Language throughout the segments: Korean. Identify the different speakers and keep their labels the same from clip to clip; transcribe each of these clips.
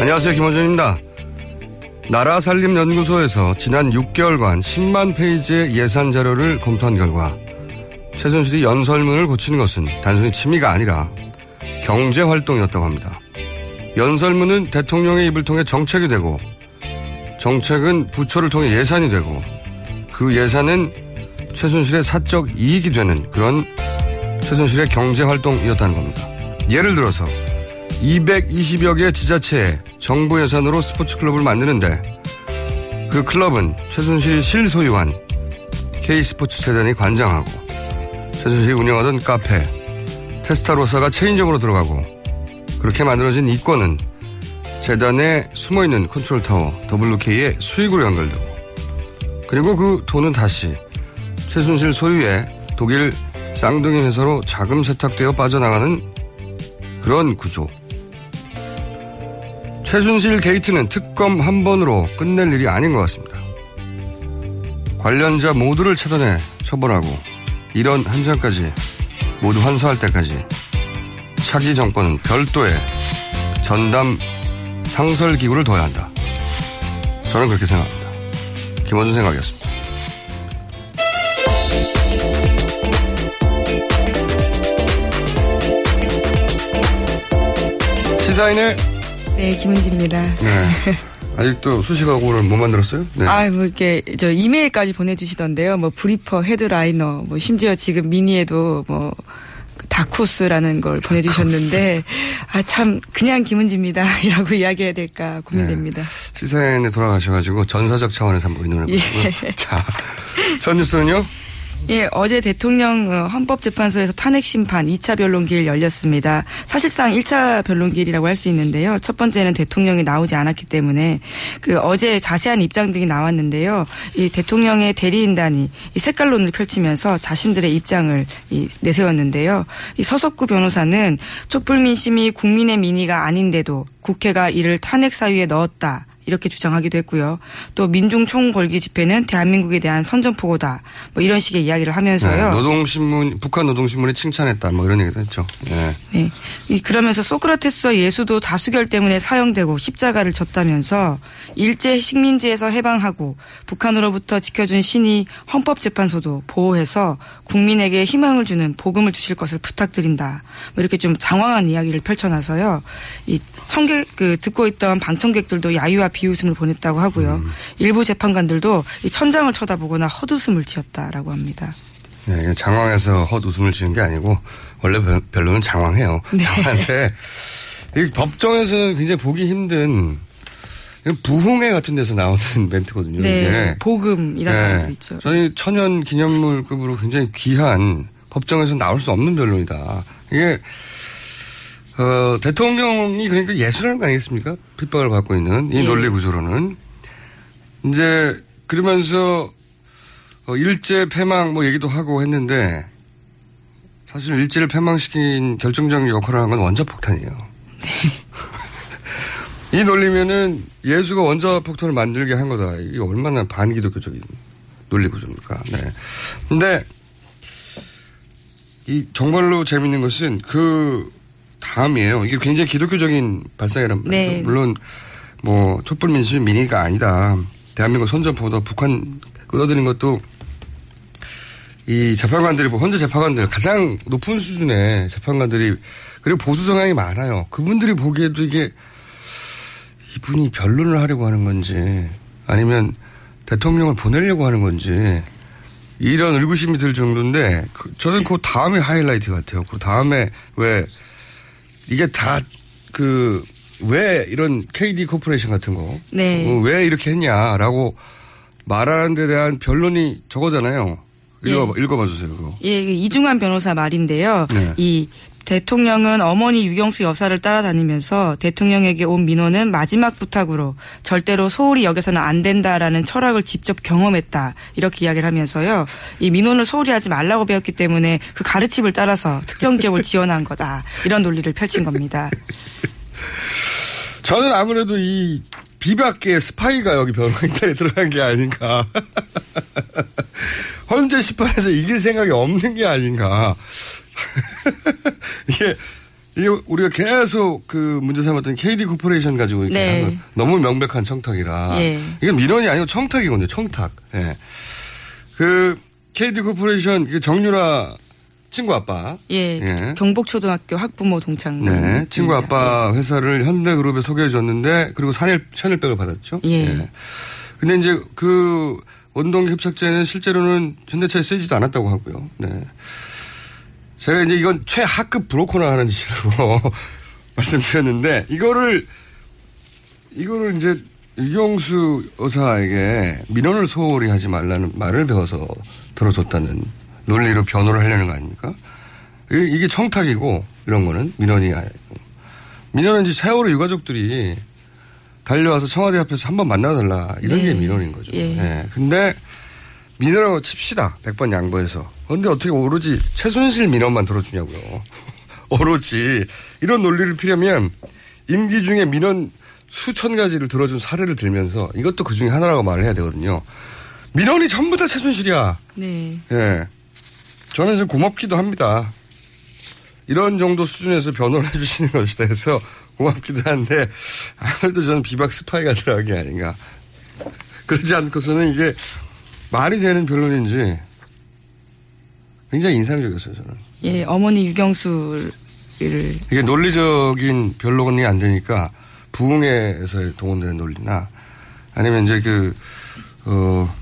Speaker 1: 안녕하세요. 김호준입니다. 나라살림연구소에서 지난 6개월간 10만 페이지의 예산 자료를 검토한 결과 최순실이 연설문을 고치는 것은 단순히 취미가 아니라 경제 활동이었다고 합니다. 연설문은 대통령의 입을 통해 정책이 되고 정책은 부처를 통해 예산이 되고 그 예산은 최순실의 사적 이익이 되는 그런 최순실의 경제 활동이었다는 겁니다. 예를 들어서 220여 개 지자체에 정부 예산으로 스포츠 클럽을 만드는데 그 클럽은 최순실이 실소유한 K스포츠 재단이 관장하고 최순실이 운영하던 카페 테스타로사가 체인점으로 들어가고 그렇게 만들어진 이권은 재단에 숨어있는 컨트롤타워 WK의 수익으로 연결되고 그리고 그 돈은 다시 최순실 소유의 독일 쌍둥이 회사로 자금 세탁되어 빠져나가는 그런 구조. 최순실 게이트는 특검 한 번으로 끝낼 일이 아닌 것 같습니다. 관련자 모두를 차단해 처벌하고 이런 한 장까지 모두 환수할 때까지 차기 정권은 별도의 전담 상설 기구를 둬야 한다. 저는 그렇게 생각합니다. 김어준 생각이었습니다. 시사인의
Speaker 2: 네, 김은지입니다.
Speaker 1: 네. 아직도 수식어를 못 만들었어요? 네.
Speaker 2: 아, 뭐 이렇게 저 이메일까지 보내주시던데요. 뭐 briefer, headliner, 뭐 심지어 지금 미니에도 뭐 다쿠스라는 걸 보내주셨는데 아 참 그냥 김은지입니다라고 이야기해야 될까 고민됩니다.
Speaker 1: 네. 시사인에 돌아가셔가지고 전사적 차원에서 한번 의논해 보고요.
Speaker 2: 예.
Speaker 1: 자, 첫 뉴스는요?
Speaker 2: 예, 어제 대통령 어, 헌법재판소에서 탄핵 심판 2차 변론기일 열렸습니다. 사실상 1차 변론기일이라고 할 수 있는데요. 첫 번째는 대통령이 나오지 않았기 때문에 그 어제 자세한 입장 등이 나왔는데요. 이 대통령의 대리인단이 이 색깔론을 펼치면서 자신들의 입장을 이 내세웠는데요. 이 서석구 변호사는 촛불 민심이 국민의 민의가 아닌데도 국회가 이를 탄핵 사유에 넣었다. 이렇게 주장하기도 했고요. 또 민중 총궐기 집회는 대한민국에 대한 선전포고다. 뭐 이런 식의 이야기를 하면서요.
Speaker 1: 네, 노동신문, 북한 노동신문이 칭찬했다. 뭐 이런 얘기도 했죠. 예.
Speaker 2: 네. 이 그러면서 소크라테스와 예수도 다수결 때문에 사형되고 십자가를 졌다면서 일제 식민지에서 해방하고 북한으로부터 지켜준 신이 헌법재판소도 보호해서 국민에게 희망을 주는 복음을 주실 것을 부탁드린다. 뭐 이렇게 좀 장황한 이야기를 펼쳐놔서요. 이 청객 그 듣고 있던 방청객들도 야유와 비웃음을 보냈다고 하고요.
Speaker 1: 음.
Speaker 2: 일부 재판관들도 이 천장을 쳐다보거나 헛웃음을 지었다라고 합니다.
Speaker 1: 네, 장황해서 헛웃음을 지은 게 아니고 원래 별- 변론은 장황해요. 장황한데 이 법정에서는 굉장히 보기 힘든 부흥회 같은 데서 나오는 멘트거든요.
Speaker 2: 네,
Speaker 1: 이게.
Speaker 2: 복음이라는
Speaker 1: 네.
Speaker 2: 말도 있죠.
Speaker 1: 저희 천연 기념물급으로 굉장히 귀한 법정에서 나올 수 없는 변론이다. 이게 어, 대통령이 그러니까 예술하는 거 아니겠습니까? 핍박을 받고 있는 이
Speaker 2: 예.
Speaker 1: 논리 구조로는 이제 그러면서 어, 일제 패망 뭐 얘기도 하고 했는데 사실 일제를 패망시킨 결정적인 역할을 한 건 원자폭탄이에요. 이 논리면은 예수가 원자폭탄을 만들게 한 거다. 이게 얼마나 반기독교적인 논리 구조입니까? 네. 근데 이 정말로 재밌는 것은 그 다음이에요. 이게 굉장히 기독교적인 발상이란 말이죠.
Speaker 2: 네.
Speaker 1: 물론 뭐 촛불 민심이 민의가 아니다. 대한민국 선전포고다 북한 끌어들인 것도 이 재판관들이 뭐 헌재 재판관들 가장 높은 수준의 재판관들이 그리고 보수 성향이 많아요. 그분들이 보기에도 이게 이분이 변론을 하려고 하는 건지 아니면 대통령을 보내려고 하는 건지 이런 의구심이 들 정도인데 그- 저는 그 다음에 하이라이트 같아요. 그 다음에 왜 이게 다그 왜 이런 KD 코퍼레이션 같은 거
Speaker 2: 네.
Speaker 1: 어, 왜 이렇게 했냐라고 말하는 데 대한 변론이 저거잖아요. 읽어봐, 읽어봐 주세요. 그거.
Speaker 2: 예, 이중환 변호사 말인데요.
Speaker 1: 네.
Speaker 2: 이 대통령은 어머니 육영수 여사를 따라다니면서 대통령에게 온 민원은 마지막 부탁으로 절대로 소홀히 여겨서는 안 된다라는 철학을 직접 경험했다. 이렇게 이야기를 하면서요. 이 민원을 소홀히 하지 말라고 배웠기 때문에 그 가르침을 따라서 특정 기업을 지원한 거다. 이런 논리를 펼친 겁니다.
Speaker 1: 저는 아무래도 이 비박계 스파이가 여기 변호인단에 들어간 게 아닌가. 헌재 심판에서 이길 생각이 없는 게 아닌가. 이게, 이게 우리가 계속 그 문제 삼았던 KD 코퍼레이션 가지고 이렇게
Speaker 2: 네.
Speaker 1: 하는 너무 명백한 청탁이라.
Speaker 2: 예.
Speaker 1: 이게 민원이 아니고 청탁이거든요, 청탁. 예. 그 KD 코퍼레이션 그 정유라 친구 아빠.
Speaker 2: 예,
Speaker 1: 예.
Speaker 2: 경복초등학교 학부모 동창.
Speaker 1: 네. 친구 아빠 회사를 현대그룹에 소개해 줬는데 그리고 샤넬, 샤넬백을 받았죠.
Speaker 2: 예.
Speaker 1: 근데 이제 그 원동 흡착제는 실제로는 현대차에 쓰이지도 않았다고 하고요. 네. 제가 이제 이건 최하급 브로커나 하는 짓이라고 말씀드렸는데 이거를 이거를 이제 유경수 여사에게 민원을 소홀히 하지 말라는 말을 배워서 들어줬다는 논리로 변호를 하려는 거 아닙니까? 이- 이게 청탁이고 이런 거는 민원이 아니고 민원은 이제 세월호 유가족들이 달려와서 청와대 앞에서 한번 만나달라 이런
Speaker 2: 네.
Speaker 1: 게 민원인 거죠.
Speaker 2: 예.
Speaker 1: 예. 근데 민원하고 칩시다. 100번 양보해서. 근데 어떻게 오로지 최순실 민원만 들어주냐고요. 오로지 이런 논리를 피려면 임기 중에 민원 수천 가지를 들어준 사례를 들면서 이것도 그 중에 하나라고 말을 해야 되거든요. 민원이 전부 다 최순실이야.
Speaker 2: 네.
Speaker 1: 예. 저는 좀 고맙기도 합니다. 이런 정도 수준에서 변호를 해주시는 것에 대해서 고맙기도 한데, 아무래도 저는 비박 스파이가 들어간 게 아닌가. 그러지 않고서는 이게 말이 되는 변론인지 굉장히 인상적이었어요, 저는.
Speaker 2: 예, 어머니 육영수를
Speaker 1: 이게 논리적인 변론이 안 되니까 부흥회에서 동원되는 논리나 아니면 이제 그, 어,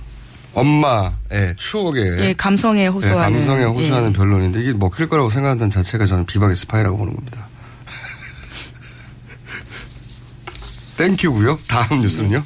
Speaker 1: 엄마의 추억에
Speaker 2: 예, 감성에 호소하는
Speaker 1: 네, 감성에 호소하는
Speaker 2: 예.
Speaker 1: 변론인데 이게 먹힐 거라고 생각한다는 자체가 저는 비박의 스파이라고 보는 겁니다. thank you고요. 다음 뉴스는요.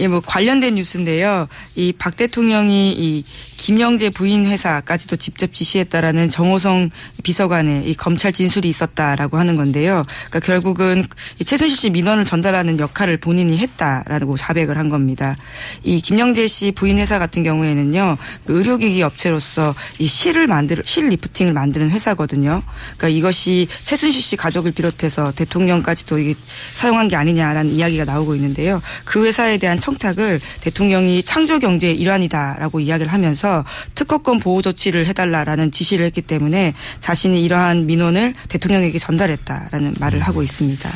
Speaker 2: 예, 뭐 관련된 뉴스인데요. 이 박 대통령이 이 김영재 부인 회사까지도 직접 지시했다라는 정호성 비서관의 이 검찰 진술이 있었다라고 하는 건데요. 그러니까 결국은 이 최순실 씨 민원을 전달하는 역할을 본인이 했다라고 자백을 한 겁니다. 이 김영재 씨 부인 회사 같은 경우에는요, 그 의료기기 업체로서 이 실을 만들 실 리프팅을 만드는 회사거든요. 그러니까 이것이 최순실 씨 가족을 비롯해서 대통령까지도 이게 사용한 게 아니냐라는 이야기가 나오고 있는데요. 그 회사에 대한 청탁을 대통령이 창조 경제의 일환이다라고 이야기를 하면서 특허권 보호 조치를 해달라라는 지시를 했기 때문에 자신이 이러한 민원을 대통령에게 전달했다라는 말을 하고 있습니다.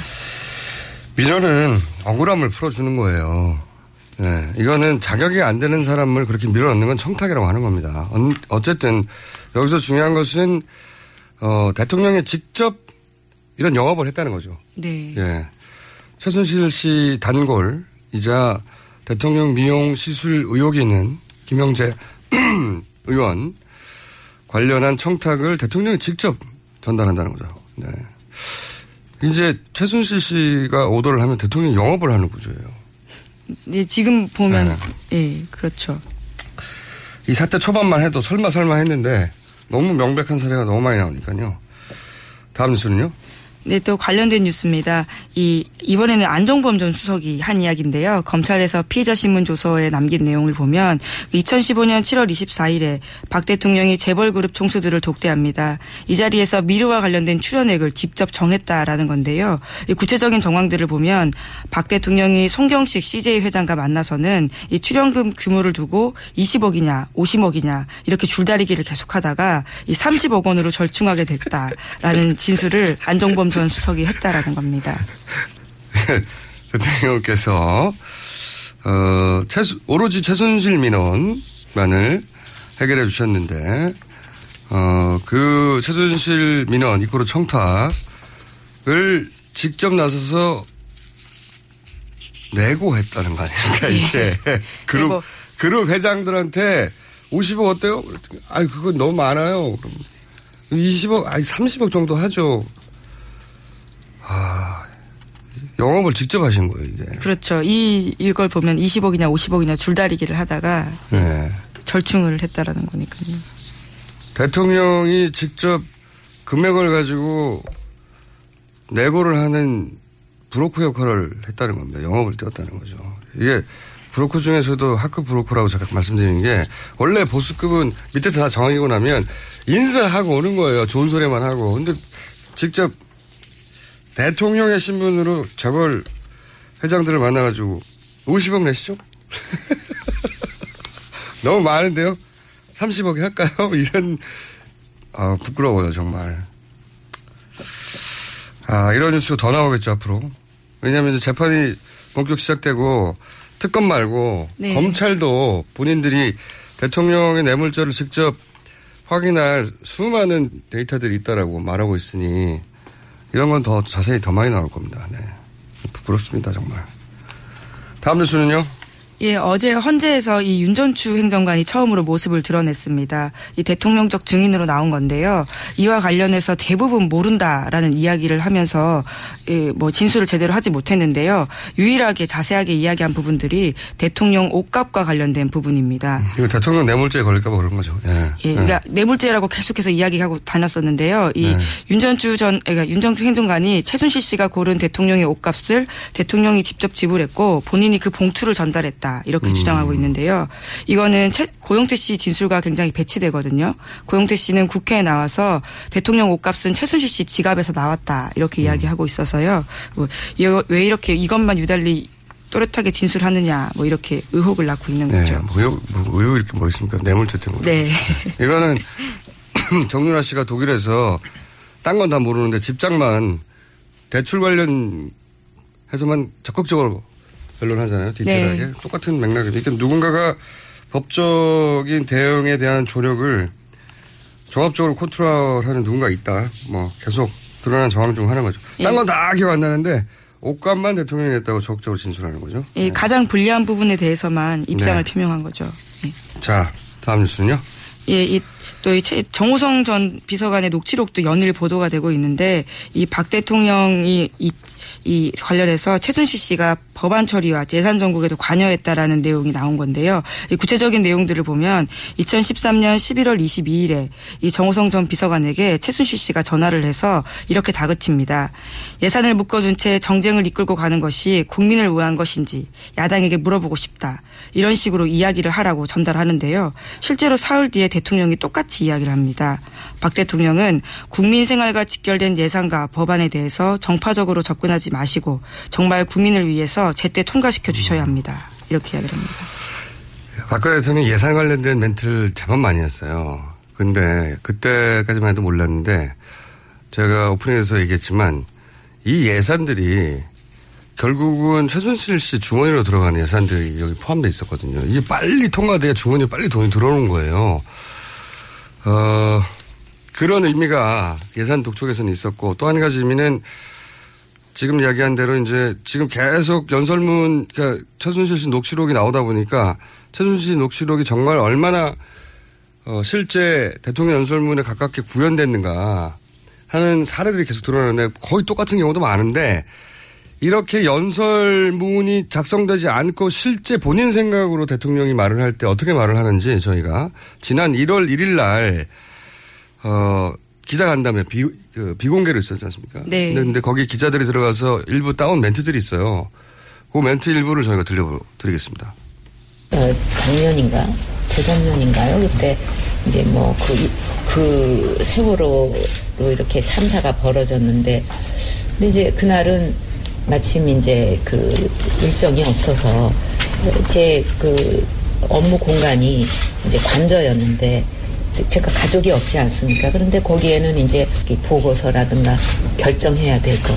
Speaker 1: 민원은 억울함을 풀어주는 거예요. 네, 이거는 자격이 안 되는 사람을 그렇게 밀어넣는 건 청탁이라고 하는 겁니다. 언- 어쨌든 여기서 중요한 것은 어, 대통령이 직접 이런 영업을 했다는 거죠.
Speaker 2: 네.
Speaker 1: 예. 최순실 씨 단골 이자 대통령 미용 시술 의혹이 있는 김영재 의원 관련한 청탁을 대통령이 직접 전달한다는 거죠. 네. 이제 최순실 씨가 오더를 하면 대통령이 영업을 하는 구조예요.
Speaker 2: 예, 지금 보면
Speaker 1: 네.
Speaker 2: 예, 그렇죠.
Speaker 1: 이 사태 초반만 해도 설마 설마 했는데 너무 명백한 사례가 너무 많이 나오니까요. 다음 뉴스는요?
Speaker 2: 네, 또 관련된 뉴스입니다. 이, 이번에는 안종범 전 수석이 한 이야기인데요. 검찰에서 피해자 신문 조서에 남긴 내용을 보면 2015년 7월 24일에 박 대통령이 재벌 그룹 총수들을 독대합니다. 이 자리에서 미르와 관련된 출연액을 직접 정했다라는 건데요. 이 구체적인 정황들을 보면 박 대통령이 송경식 CJ 회장과 만나서는 이 출연금 규모를 두고 20억이냐 50억이냐 이렇게 줄다리기를 계속하다가 이 30억 원으로 절충하게 됐다라는 진술을 안종범 전 수석이 했다라는 겁니다.
Speaker 1: 대통령께서 어, 최수, 오로지 최순실 민원만을 해결해 주셨는데 어, 그 최순실 민원 이코로 청탁을 직접 나서서 내고 했다는 거 아닙니까 이게 그룹
Speaker 2: 내고.
Speaker 1: 그룹 회장들한테 50억 어때요? 아이 그건 너무 많아요. 그럼 20억 아니 30억 정도 하죠. 아 영업을 직접 하신 거예요 이게.
Speaker 2: 그렇죠. 이 이걸 보면 20억이냐 50억이냐 줄다리기를 하다가
Speaker 1: 네.
Speaker 2: 절충을 했다라는 거니까요.
Speaker 1: 대통령이 직접 금액을 가지고 내고를 하는 브로커 역할을 했다는 겁니다. 영업을 뛰었다는 거죠. 이게 브로커 중에서도 하급 브로커라고 제가 말씀드리는 게 원래 보수급은 밑에서 다 정하고 나면 인사하고 오는 거예요. 좋은 소리만 하고. 근데 직접 대통령의 신분으로 재벌 회장들을 만나가지고 50억 내시죠? 너무 많은데요? 30억에 할까요? 이런, 아, 부끄러워요, 정말. 아, 이런 뉴스가 더 나오겠죠, 앞으로. 왜냐하면 이제 재판이 본격 시작되고 특검 말고
Speaker 2: 네.
Speaker 1: 검찰도 본인들이 대통령의 뇌물죄를 직접 확인할 수많은 데이터들이 있다라고 말하고 있으니 이런 건 더 자세히 더 많이 나올 겁니다. 네. 부끄럽습니다, 정말. 다음 뉴스는요?
Speaker 2: 예, 어제 헌재에서 이 윤전추 행정관이 처음으로 모습을 드러냈습니다. 이 대통령적 증인으로 나온 건데요. 이와 관련해서 대부분 모른다라는 이야기를 하면서 예, 뭐 진술을 제대로 하지 못했는데요. 유일하게 자세하게 이야기한 부분들이 대통령 옷값과 관련된 부분입니다.
Speaker 1: 이거 대통령 뇌물죄에 걸릴까봐 그런 거죠. 예.
Speaker 2: 예, 그러니까 뇌물죄라고 계속해서 이야기하고 다녔었는데요. 이
Speaker 1: 네.
Speaker 2: 윤전주 전, 그러니까 윤정주 행정관이 최순실 씨가 고른 대통령의 옷값을 대통령이 직접 지불했고 본인이 그 봉투를 전달했다 이렇게
Speaker 1: 음.
Speaker 2: 주장하고 있는데요. 이거는 최- 고영태 씨 진술과 굉장히 배치되거든요. 고영태 씨는 국회에 나와서 대통령 옷값은 최순실 씨 지갑에서 나왔다 이렇게
Speaker 1: 음.
Speaker 2: 이야기하고 있어서요. 뭐 왜 이렇게 이것만 유달리 또렷하게 진술하느냐 뭐 이렇게 의혹을 낳고 있는
Speaker 1: 네.
Speaker 2: 거죠.
Speaker 1: 뭐 의혹, 뭐 의혹 이렇게 뭐 있습니까? 뇌물죄 때문에.
Speaker 2: 네.
Speaker 1: 이거는 정윤아 씨가 독일에서 딴 건 다 모르는데 집장만 대출 관련 해서만 적극적으로 변론하잖아요. 디테일하게.
Speaker 2: 네.
Speaker 1: 똑같은 맥락이죠. 그러니까 누군가가 법적인 대응에 대한 조력을 종합적으로 컨트롤하는 누군가 있다. 뭐 계속 드러난 정황 중 하나인 거죠. 딴 건 다 기억 안 나는데 옷값만 대통령이 냈다고 적극적으로 진술하는 거죠.
Speaker 2: 이 가장 불리한 부분에 대해서만 입장을
Speaker 1: 네.
Speaker 2: 표명한 거죠. 예.
Speaker 1: 자, 다음 뉴스는요.
Speaker 2: 예, 이, 또, 이, 최- 정호성 전 비서관의 녹취록도 연일 보도가 되고 있는데, 이 박 대통령이 이, 이 관련해서 최순실 씨가 법안 처리와 재산 정국에도 관여했다라는 내용이 나온 건데요. 이 구체적인 내용들을 보면 2013년 11월 22일에 이 정호성 전 비서관에게 최순실 씨가 전화를 해서 이렇게 다그칩니다. 예산을 묶어준 채 정쟁을 이끌고 가는 것이 국민을 위한 것인지 야당에게 물어보고 싶다. 이런 식으로 이야기를 하라고 전달하는데요. 실제로 사흘 뒤에 대통령이 똑같이 이야기를 합니다. 박 대통령은 국민 생활과 직결된 예산과 법안에 대해서 정파적으로 접근하지 마시고 정말 국민을 위해서 제때 통과시켜 주셔야 합니다. 이렇게 이야기를 합니다.
Speaker 1: 박근혜 대통령이 예산 관련된 멘트를 제법 많이 했어요. 근데 그때까지만 해도 몰랐는데 제가 오프닝에서 얘기했지만 이 예산들이 결국은 최순실 씨 주머니로 들어가는 예산들이 여기 포함되어 있었거든요. 이게 빨리 통과돼야 주머니에 빨리 돈이 들어오는 거예요. 어, 그런 의미가 예산 독촉에서는 있었고 또 한 가지 의미는 지금 이야기한 대로 이제 지금 계속 연설문, 그러니까 최순실 씨 녹취록이 나오다 보니까 최순실 씨 녹취록이 정말 얼마나 어, 실제 대통령 연설문에 가깝게 구현됐는가 하는 사례들이 계속 드러나는데 거의 똑같은 경우도 많은데 이렇게 연설문이 작성되지 않고 실제 본인 생각으로 대통령이 말을 할 때 어떻게 말을 하는지 저희가 지난 1월 1일 날, 어, 기자간담회 비, 그 비공개로 있었지 않습니까?
Speaker 2: 네.
Speaker 1: 근데, 근데 거기 기자들이 들어가서 일부 다운 멘트들이 있어요. 그 멘트 일부를 저희가 들려드리겠습니다.
Speaker 3: 어, 작년인가? 재작년인가요? 그때 이제 뭐 그, 그 세월호로 이렇게 참사가 벌어졌는데 근데 이제 그날은 마침 이제 그 일정이 없어서 제 그 업무 공간이 이제 관저였는데 제가 가족이 없지 않습니까? 그런데 거기에는 이제 보고서라든가 결정해야 될 거.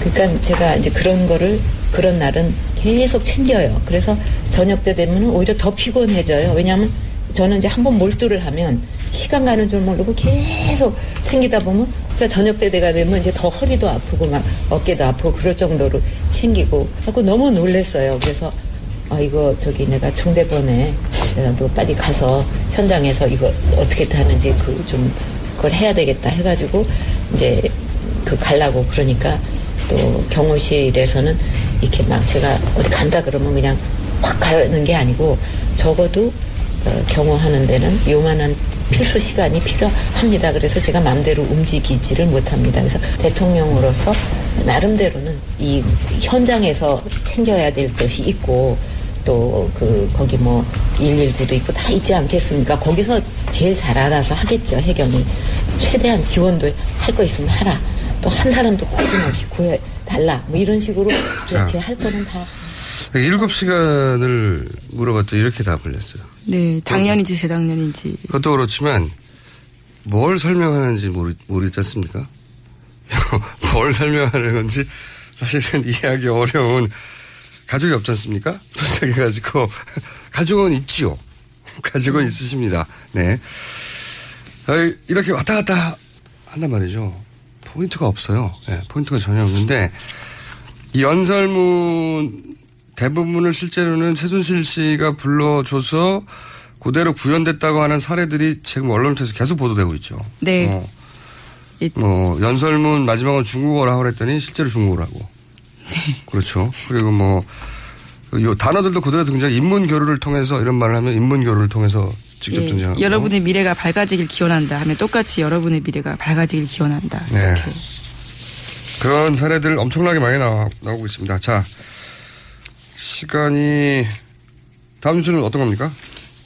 Speaker 3: 그러니까 제가 이제 그런 거를 그런 날은 계속 챙겨요. 그래서 저녁 때 되면 오히려 더 피곤해져요. 왜냐하면 저는 이제 한번 몰두를 하면 시간 가는 줄 모르고 계속 챙기다 보면 그러니까 저녁 때 내가 되면 이제 더 허리도 아프고 막 어깨도 아프고 그럴 정도로 챙기고 하고 너무 놀랬어요. 그래서 아 이거 저기 내가 중대본에 라도 빨리 가서 현장에서 이거 어떻게 타는지 그 좀 그걸 해야 되겠다 해가지고 이제 그 갈라고 그러니까 또 경호실에서는 이렇게 막 제가 어디 간다 그러면 그냥 확 가는 게 아니고 적어도 어, 경호하는 데는 요만한 필수 시간이 필요합니다. 그래서 제가 마음대로 움직이지를 못합니다. 그래서 대통령으로서 나름대로는 이 현장에서 챙겨야 될 것이 있고 또 그 거기 뭐 119도 있고 다 있지 않겠습니까? 거기서 제일 잘 알아서 하겠죠. 해경이 최대한 지원도 할 거 있으면 하라. 또 한 사람도 빠짐없이 구해 달라. 뭐 이런 식으로 제 할 거는 다
Speaker 1: 7시간을 물어봤더니 이렇게 답을 냈어요.
Speaker 2: 네, 작년인지 재작년인지.
Speaker 1: 그것도 그렇지만 뭘 설명하는지 모르, 모르겠지 않습니까? 뭘 설명하는 건지 사실은 이해하기 어려운 가족이 없지 않습니까? 도착해가지고 가족은 있지요. 가족은 있으십니다. 네. 이렇게 왔다 갔다 한단 말이죠. 포인트가 없어요. 네, 포인트가 전혀 없는데 이 연설문 대부분을 실제로는 최순실 씨가 불러줘서 그대로 구현됐다고 하는 사례들이 지금 언론을 통해서 계속 보도되고 있죠.
Speaker 2: 네.
Speaker 1: 어, 뭐 연설문 마지막은 중국어로 하고 그랬더니 실제로 중국어라고.
Speaker 2: 네.
Speaker 1: 그렇죠. 그리고 뭐, 요 단어들도 그대로 등장, 인문 교류를 통해서 이런 말을 하면 인문 교류를 통해서 직접
Speaker 2: 예,
Speaker 1: 등장하고.
Speaker 2: 여러분의 미래가 밝아지길 기원한다 하면 똑같이 여러분의 미래가 밝아지길 기원한다.
Speaker 1: 네.
Speaker 2: 이렇게.
Speaker 1: 그런 사례들 엄청나게 많이 나와, 나오고 있습니다. 자, 시간이, 다음 주는 어떤 겁니까?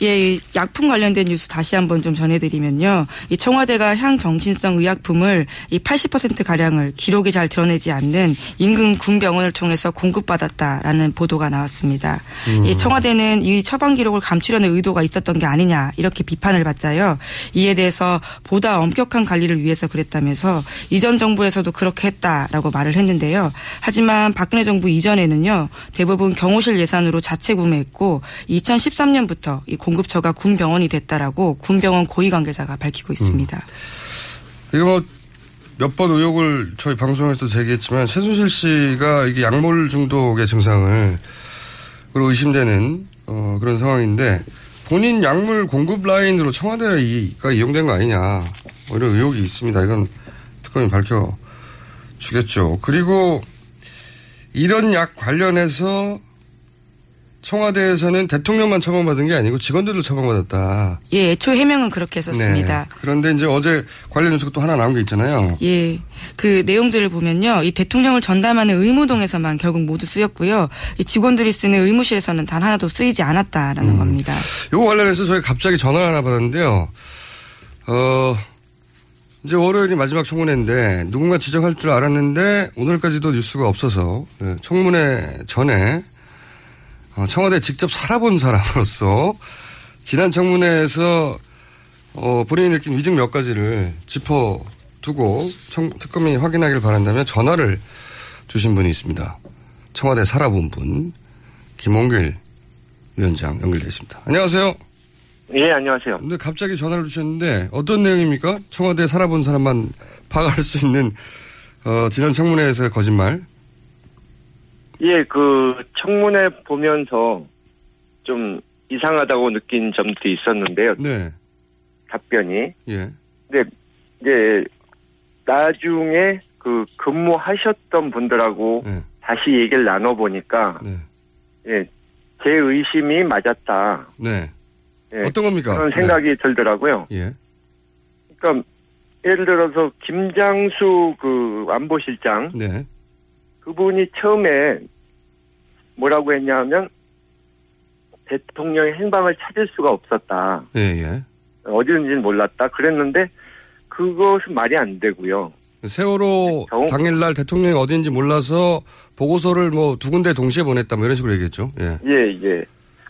Speaker 2: 예, 이 약품 관련된 뉴스 다시 한번 좀 전해드리면요. 이 청와대가 향정신성 의약품을 이 80% 가량을 기록이 잘 드러내지 않는 인근 군병원을 통해서 공급받았다라는 보도가 나왔습니다.
Speaker 4: 음.
Speaker 2: 이 청와대는 이 처방 기록을 감추려는 의도가 있었던 게 아니냐 이렇게 비판을 받자요. 이에 대해서 보다 엄격한 관리를 위해서 그랬다면서 이전 정부에서도 그렇게 했다라고 말을 했는데요. 하지만 박근혜 정부 이전에는요 대부분 경호실 예산으로 자체 구매했고 2013년부터 이 공 급처가 군병원이 됐다라고 군병원 고위 관계자가 밝히고 있습니다.
Speaker 1: 이거 뭐 몇 번 의혹을 저희 방송에서도 제기했지만 최순실 씨가 이게 약물 중독의 증상을 의심되는 어, 그런 상황인데 본인 약물 공급 라인으로 청와대가 이용된 거 아니냐 뭐 이런 의혹이 있습니다. 이건 특검이 밝혀 주겠죠. 그리고 이런 약 관련해서 청와대에서는 대통령만 처방받은 게 아니고 직원들도 처방받았다.
Speaker 2: 예, 애초 해명은 그렇게 했었습니다.
Speaker 1: 네. 그런데 이제 어제 관련 뉴스가 또 하나 나온 게 있잖아요.
Speaker 2: 예. 그 내용들을 보면요. 이 대통령을 전담하는 의무동에서만 결국 모두 쓰였고요. 이 직원들이 쓰는 의무실에서는 단 하나도 쓰이지 않았다라는
Speaker 1: 음.
Speaker 2: 겁니다.
Speaker 1: 요거 관련해서 저희 갑자기 전화를 하나 받았는데요. 어, 이제 월요일이 마지막 청문회인데 누군가 지적할 줄 알았는데 오늘까지도 뉴스가 없어서 네, 청문회 전에 어, 청와대 직접 살아본 사람으로서 지난 청문회에서 어, 본인이 느낀 위증 몇 가지를 짚어두고 청, 특검이 확인하길 바란다면 전화를 주신 분이 있습니다. 청와대 살아본 분 김홍길 위원장 연결되어 있습니다. 안녕하세요.
Speaker 4: 예, 안녕하세요.
Speaker 1: 근데 갑자기 전화를 주셨는데 어떤 내용입니까? 청와대 살아본 사람만 파악할 수 있는 어, 지난 청문회에서의 거짓말.
Speaker 4: 예, 그 청문회 보면서 좀 이상하다고 느낀 점들이 있었는데요.
Speaker 1: 네.
Speaker 4: 답변이.
Speaker 1: 예.
Speaker 4: 근데 이제 나중에 그 근무하셨던 분들하고
Speaker 1: 네.
Speaker 4: 다시 얘기를 나눠 보니까 예, 제 의심이 맞았다.
Speaker 1: 네.
Speaker 4: 예,
Speaker 1: 어떤 겁니까?
Speaker 4: 그런 생각이 들더라고요.
Speaker 1: 예.
Speaker 4: 그러니까 예를 들어서 김장수 그 안보실장
Speaker 1: 네.
Speaker 4: 그분이 처음에 뭐라고 했냐면 대통령의 행방을 찾을 수가 없었다.
Speaker 1: 예, 예.
Speaker 4: 어디든지는 몰랐다. 그랬는데 그것은 말이 안 되고요.
Speaker 1: 세월호 당일날 대통령이 어딘지 몰라서 보고서를 뭐 두 군데 동시에 보냈다 뭐 이런 식으로 얘기했죠. 예.
Speaker 4: 예, 예.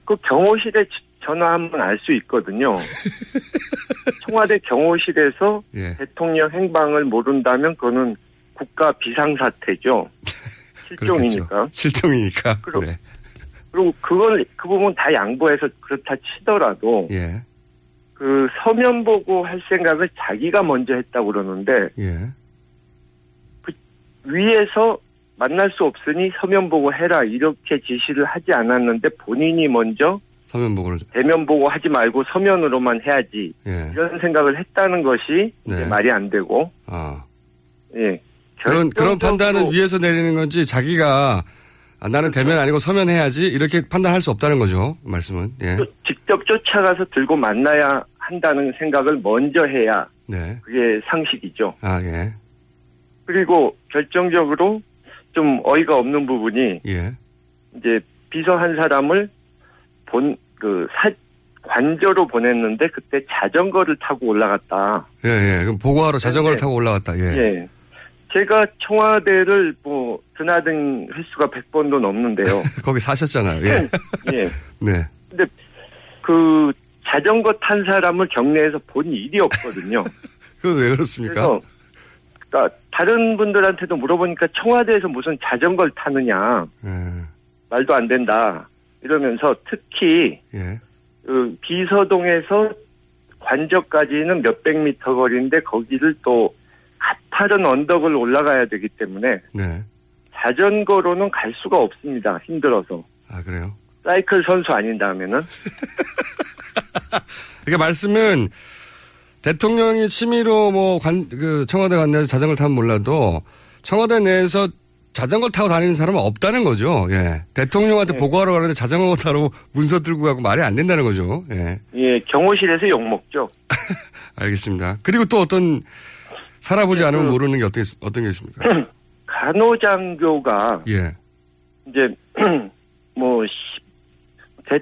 Speaker 4: 그 경호실에 전화하면 알 수 있거든요. 청와대 경호실에서
Speaker 1: 예.
Speaker 4: 대통령 행방을 모른다면 그거는 국가 비상사태죠. 실종이니까.
Speaker 1: 실종이니까.
Speaker 4: 그럼-
Speaker 1: 네.
Speaker 4: 그리고 그걸 그 부분 다 양보해서 그렇다 치더라도
Speaker 1: 예.
Speaker 4: 그 서면 보고 할 생각을 자기가 먼저 했다고 그러는데
Speaker 1: 예.
Speaker 4: 위에서 만날 수 없으니 서면 보고 해라 이렇게 지시를 하지 않았는데 본인이 먼저
Speaker 1: 서면 보고를.
Speaker 4: 대면 보고 하지 말고 서면으로만 해야지
Speaker 1: 예.
Speaker 4: 이런 생각을 했다는 것이
Speaker 1: 네.
Speaker 4: 말이 안 되고
Speaker 1: 아.
Speaker 4: 예
Speaker 1: 그런, 그런 판단은 위에서 내리는 건지 자기가 아, 나는 대면 아니고 서면 해야지 이렇게 판단할 수 없다는 거죠. 말씀은. 예.
Speaker 4: 직접 쫓아가서 들고 만나야 한다는 생각을 먼저 해야
Speaker 1: 네.
Speaker 4: 그게 상식이죠.
Speaker 1: 아, 예.
Speaker 4: 그리고 결정적으로 좀 어이가 없는 부분이
Speaker 1: 예.
Speaker 4: 이제 비서 한 사람을 본그사 관저로 보냈는데 그때 자전거를 타고 올라갔다.
Speaker 1: 예, 예. 그럼 보고하러 자전거를
Speaker 4: 네.
Speaker 1: 타고 올라갔다. 예.
Speaker 4: 예. 제가 청와대를 뭐 드나든 횟수가 100번도 넘는데요.
Speaker 1: 거기 사셨잖아요. 예.
Speaker 4: 예.
Speaker 1: 네.
Speaker 4: 근데 그 자전거 탄 사람을 경내에서 본 일이 없거든요.
Speaker 1: 그건 왜 그렇습니까?
Speaker 4: 그래서 그러니까 다른 분들한테도 물어보니까 청와대에서 무슨 자전거를 타느냐
Speaker 1: 예.
Speaker 4: 말도 안 된다 이러면서 특히
Speaker 1: 예.
Speaker 4: 그 비서동에서 관저까지는 몇백 미터 거리인데 거기를 또 가파른 언덕을 올라가야 되기 때문에
Speaker 1: 네.
Speaker 4: 자전거로는 갈 수가 없습니다. 힘들어서.
Speaker 1: 아, 그래요?
Speaker 4: 사이클 선수 아닌 다음에는.
Speaker 1: 그러니까 말씀은 대통령이 취미로 뭐 관, 그 청와대 관내에서 자전거를 타면 몰라도 청와대 내에서 자전거 타고 다니는 사람은 없다는 거죠. 예. 대통령한테 보고하러 가는데 자전거 타러 문서 들고 가고 말이 안 된다는 거죠. 예.
Speaker 4: 예, 경호실에서 욕먹죠.
Speaker 1: 알겠습니다. 그리고 또 어떤 살아보지 않으면 모르는 게 어떤, 게 있- 어떤 게 있습니까?
Speaker 4: 간호장교가
Speaker 1: 예.
Speaker 4: 이제 뭐 대-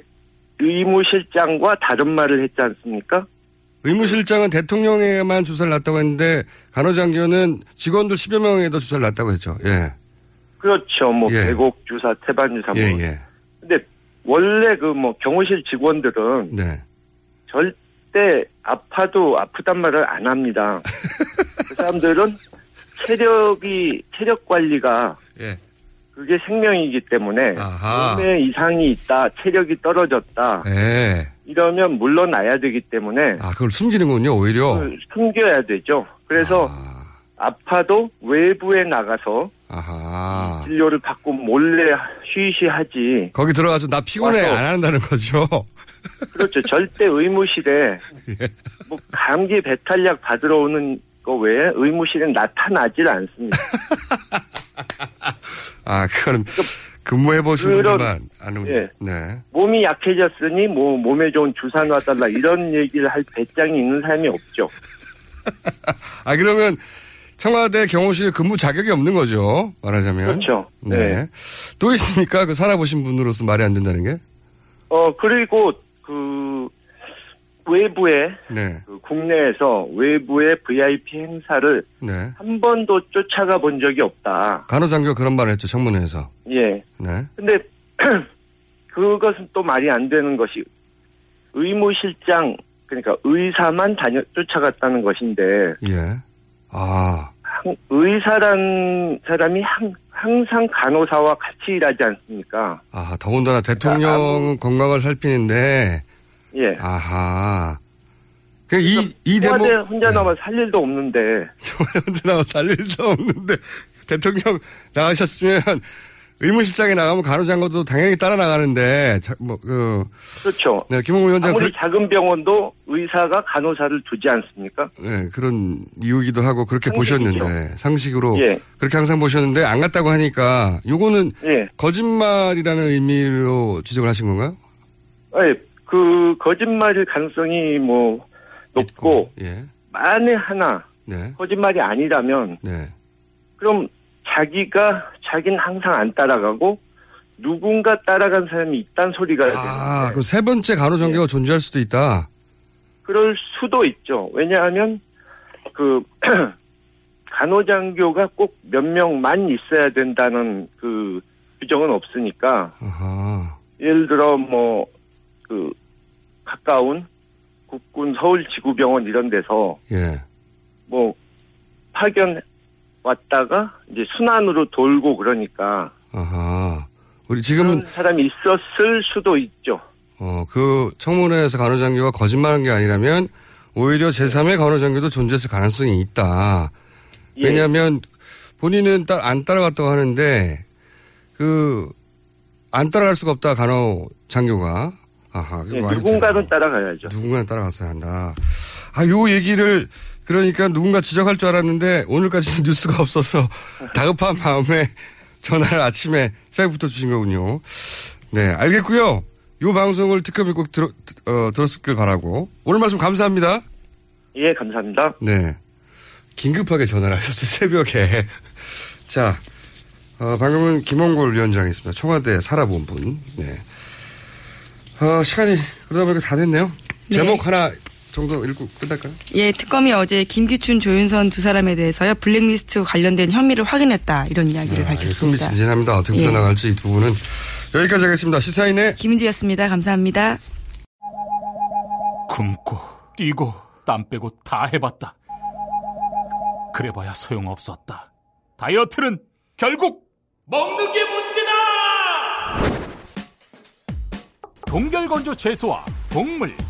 Speaker 4: 의무실장과 다른 말을 했지 않습니까?
Speaker 1: 의무실장은 대통령에만 주사를 놨다고 했는데 간호장교는 직원들 10여 명에도 주사를 놨다고 했죠. 예.
Speaker 4: 그렇죠. 뭐
Speaker 1: 예.
Speaker 4: 배곡 주사, 태반 주사 뭐.
Speaker 1: 예, 예.
Speaker 4: 근데 원래 그 뭐 경호실 직원들은
Speaker 1: 네.
Speaker 4: 절 대 아파도 아프단 말을 안 합니다. 그 사람들은 체력이 체력 관리가
Speaker 1: 예.
Speaker 4: 그게 생명이기 때문에
Speaker 1: 아하.
Speaker 4: 몸에 이상이 있다, 체력이 떨어졌다
Speaker 1: 예.
Speaker 4: 이러면 물러나야 되기 때문에
Speaker 1: 아, 그걸 숨기는군요, 오히려.
Speaker 4: 숨겨야 되죠. 그래서 아 파도 외부에 나가서
Speaker 1: 아하.
Speaker 4: 진료를 받고 몰래 쉬쉬하지.
Speaker 1: 거기 들어가서 나 피곤해
Speaker 4: 와서-
Speaker 1: 안 한다는 거죠.
Speaker 4: 그렇죠. 절대 의무실에
Speaker 1: 예.
Speaker 4: 뭐 감기 배탈약 받으러 오는 거 외에 의무실에 나타나질 않습니다.
Speaker 1: 아, 그거는 근무해 보신 분들만 아는
Speaker 4: 예.
Speaker 1: 네.
Speaker 4: 몸이 약해졌으니 뭐 몸에 좋은 주사 놔달라 이런 얘기를 할 배짱이 있는 사람이 없죠.
Speaker 1: 아, 그러면 청와대 경호실 근무 자격이 없는 거죠. 말하자면.
Speaker 4: 그렇죠.
Speaker 1: 네.
Speaker 4: 네.
Speaker 1: 또 있습니까? 그 살아보신 분으로서 말이 안 된다는 게?
Speaker 4: 어 그리고 그 외부에
Speaker 1: 네.
Speaker 4: 그 국내에서 외부의 VIP 행사를
Speaker 1: 네.
Speaker 4: 한 번도 쫓아가 본 적이 없다.
Speaker 1: 간호장교 그런 말을 했죠. 청문회에서.
Speaker 4: 예.
Speaker 1: 네.
Speaker 4: 근데 그것은 또 말이 안 되는 것이 의무실장 그러니까 의사만 다녀 쫓아갔다는 것인데
Speaker 1: 예. 아.
Speaker 4: 항- 의사란 사람이 항, 항상 간호사와 같이 일하지 않습니까?
Speaker 1: 아, 더군다나 대통령 건강을 살피는데.
Speaker 4: 예.
Speaker 1: 아하. 그 이, 이 대목.
Speaker 4: 혼자 남아 살 일도 없는데.
Speaker 1: 청와대 혼자 남아 살 일도 없는데, 대통령 나가셨으면, 의무실장에 나가면 간호장관도 당연히 따라 나가는데, 자, 뭐, 그.
Speaker 4: 그렇죠.
Speaker 1: 네, 김홍 위원장.
Speaker 4: 아무리
Speaker 1: 그,
Speaker 4: 작은 병원도 의사가 간호사를 두지 않습니까?
Speaker 1: 네, 그런 이유기도 하고, 그렇게
Speaker 4: 상식이죠.
Speaker 1: 보셨는데, 상식으로.
Speaker 4: 예.
Speaker 1: 그렇게 항상 보셨는데, 안 갔다고 하니까, 요거는.
Speaker 4: 예.
Speaker 1: 거짓말이라는 의미로 지적을 하신 건가요?
Speaker 4: 네, 그 거짓말일 가능성이 뭐 높고
Speaker 1: 예.
Speaker 4: 만에 하나
Speaker 1: 네.
Speaker 4: 거짓말이 아니라면
Speaker 1: 네.
Speaker 4: 그럼 자기가 자기는 항상 안 따라가고 누군가 따라간 사람이 있단 소리가
Speaker 1: 아, 그럼 세 번째 간호장교가 존재할 수도 있다.
Speaker 4: 그럴 수도 있죠. 왜냐하면 그 간호장교가 꼭 몇 명만 있어야 된다는 그 규정은 없으니까
Speaker 1: 아하.
Speaker 4: 예를 들어 뭐 그 가까운 국군 서울지구병원 이런 데서
Speaker 1: 예.
Speaker 4: 뭐 파견 왔다가 이제 순환으로 돌고 그러니까
Speaker 1: 아하. 우리 지금은
Speaker 4: 사람이 있었을 수도 있죠.
Speaker 1: 어, 그 청문회에서 간호장교가 거짓말한 게 아니라면 오히려 제3의 간호장교도 존재했을 가능성이 있다.
Speaker 4: 예.
Speaker 1: 왜냐하면 본인은 따, 안 따라갔다고 하는데 그 안 따라갈 수가 없다 간호장교가. 아하.
Speaker 4: 예, 누군가는 따라가야죠.
Speaker 1: 누군가는 따라갔어야 한다. 아, 요 얘기를 그러니까 누군가 지적할 줄 알았는데 오늘까지 뉴스가 없어서 다급한 마음에 전화를 아침에 새벽부터 주신 거군요. 네, 알겠고요. 요 방송을 특검이 꼭 들어, 어, 들었길 바라고. 오늘 말씀 감사합니다.
Speaker 4: 예, 감사합니다.
Speaker 1: 네. 긴급하게 전화를 하셨어요, 새벽에. 자, 어, 방금은 김원골 위원장이었습니다. 청와대 살아본 분. 네. 어, 시간이 그러다 보니까 다 됐네요. 제목 하나 정도 읽고 끝날까요?
Speaker 2: 예, 특검이 어제 김기춘, 조윤선 두 사람에 대해서요 블랙리스트 관련된 혐의를 확인했다 이런 이야기를 밝혔습니다.
Speaker 1: 흥미진진합니다. 어떻게
Speaker 2: 예.
Speaker 1: 풀어나갈지 이두 분은 여기까지 하겠습니다. 시사인의
Speaker 2: 김은지였습니다. 감사합니다.
Speaker 5: 굶고 뛰고 땀 빼고 다 해봤다. 그래봐야 소용없었다. 다이어트는 결국 먹는 게 문제다! 동결건조 채소와 곡물,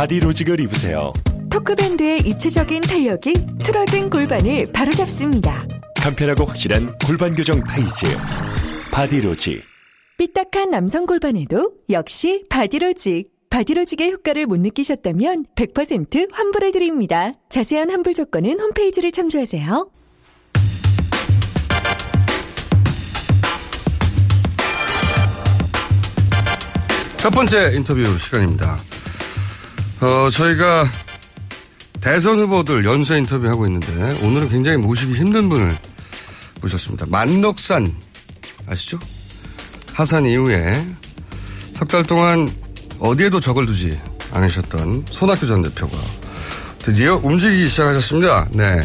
Speaker 6: 바디로직을 입으세요.
Speaker 7: 토크밴드의 입체적인 탄력이 틀어진 골반을 바로잡습니다.
Speaker 6: 간편하고 확실한 골반 교정 타이즈. 바디로직.
Speaker 7: 삐딱한 남성 골반에도 역시 바디로직. 바디로직의 효과를 못 느끼셨다면 100% 환불해드립니다. 자세한 환불 조건은 홈페이지를 참조하세요.
Speaker 1: 첫 번째 인터뷰 시간입니다. 어, 저희가 대선 후보들 연쇄 인터뷰하고 있는데 오늘은 굉장히 모시기 힘든 분을 모셨습니다. 만덕산 아시죠? 하산 이후에 석 달 동안 어디에도 적을 두지 않으셨던 손학규 전 대표가 드디어 움직이기 시작하셨습니다. 네.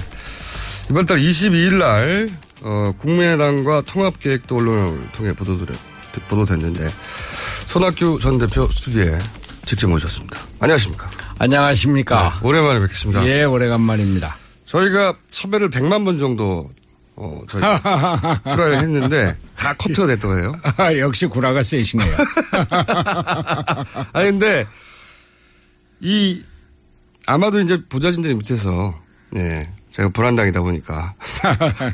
Speaker 1: 이번 달 22일 날, 어, 국민의당과 통합계획도 언론을 통해 보도들, 보도됐는데, 손학규 전 대표 스튜디오에 직접 모셨습니다. 안녕하십니까.
Speaker 8: 안녕하십니까.
Speaker 1: 네, 오랜만에 뵙겠습니다.
Speaker 8: 예, 오래간만입니다.
Speaker 1: 저희가 섭외를 100만 번 정도, 어, 저희, 출하를 했는데, 다 커트가 됐다고 해요.
Speaker 8: 아, 역시 구라가 세시네요.
Speaker 1: 아니, 근데, 이, 아마도 이제 부자진들 밑에서, 예, 제가 불안당이다 보니까,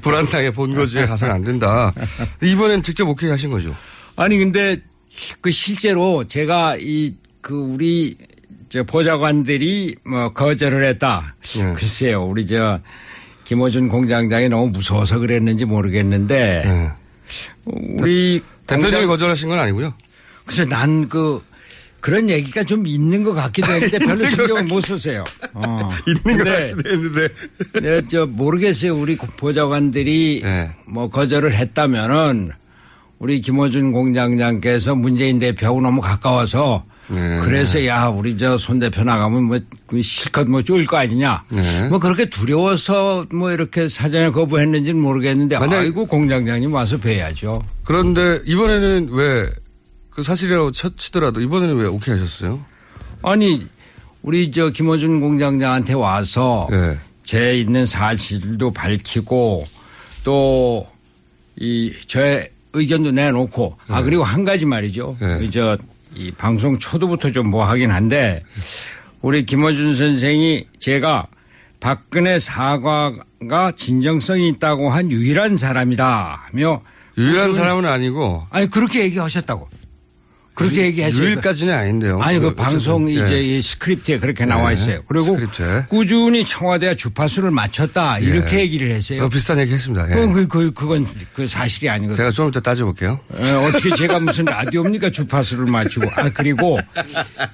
Speaker 1: 불안당의 본거지에 가서는 안 된다. 이번엔 직접 오케이 하신 거죠?
Speaker 8: 아니, 근데 그 실제로 제가 이, 그 우리, 저 보좌관들이 뭐 거절을 했다.
Speaker 1: 예.
Speaker 8: 글쎄요, 우리 저 김호준 공장장이 너무 무서워서 그랬는지 모르겠는데,
Speaker 1: 예.
Speaker 8: 우리
Speaker 1: 대표님이 거절하신 건 아니고요.
Speaker 8: 그래서 난 그 그런 얘기가 좀 있는 것 같기도 했는데 별로 신경을 못 썼어요. 어.
Speaker 1: 있는 것 같기도 했는데.
Speaker 8: 네, 저 모르겠어요. 우리 보좌관들이
Speaker 1: 네.
Speaker 8: 뭐 거절을 했다면은 우리 김호준 공장장께서 문재인 대표하고 너무 가까워서
Speaker 1: 네.
Speaker 8: 그래서 야 우리 저 손 대표 나가면 뭐그 실컷 뭐 쫄 거 아니냐.
Speaker 1: 네.
Speaker 8: 뭐 그렇게 두려워서 뭐 이렇게 사전에 거부했는지는 모르겠는데 아이고 공장장님 와서 뵈야죠.
Speaker 1: 그런데 이번에는 왜 그 사실이라고 쳐- 치더라도 이번에는 왜 오케이 하셨어요?
Speaker 8: 아니 우리 저 김호준 공장장한테 와서
Speaker 1: 네.
Speaker 8: 제 있는 사실도 밝히고 또 이 저의 의견도 내놓고
Speaker 1: 네.
Speaker 8: 아 그리고 한 가지 말이죠. 저 이 방송 초도부터 좀 뭐 하긴 한데 우리 김호준 선생이 제가 박근혜 사과가 진정성이 있다고 한 유일한 사람이다 하며
Speaker 1: 유일한 사람은 아니고
Speaker 8: 아니 그렇게 얘기하셨다고. 그렇게 얘기했어요.
Speaker 1: 유일까지는 아닌데요.
Speaker 8: 아니 그
Speaker 1: 그
Speaker 8: 방송
Speaker 1: 어쨌든,
Speaker 8: 이제
Speaker 1: 예.
Speaker 8: 이 스크립트에 그렇게
Speaker 1: 네,
Speaker 8: 나와 있어요. 그리고
Speaker 1: 스크립트에.
Speaker 8: 꾸준히 청와대와 주파수를 맞췄다 이렇게
Speaker 1: 예.
Speaker 8: 얘기를 했어요.
Speaker 1: 어, 비슷한 얘기 했습니다. 예.
Speaker 8: 그건 그, 그, 그건 그 사실이 아니거든요.
Speaker 1: 제가 좀 이따 따져볼게요.
Speaker 8: 예, 어떻게 제가 무슨 라디오입니까 주파수를 맞추고. 아, 그리고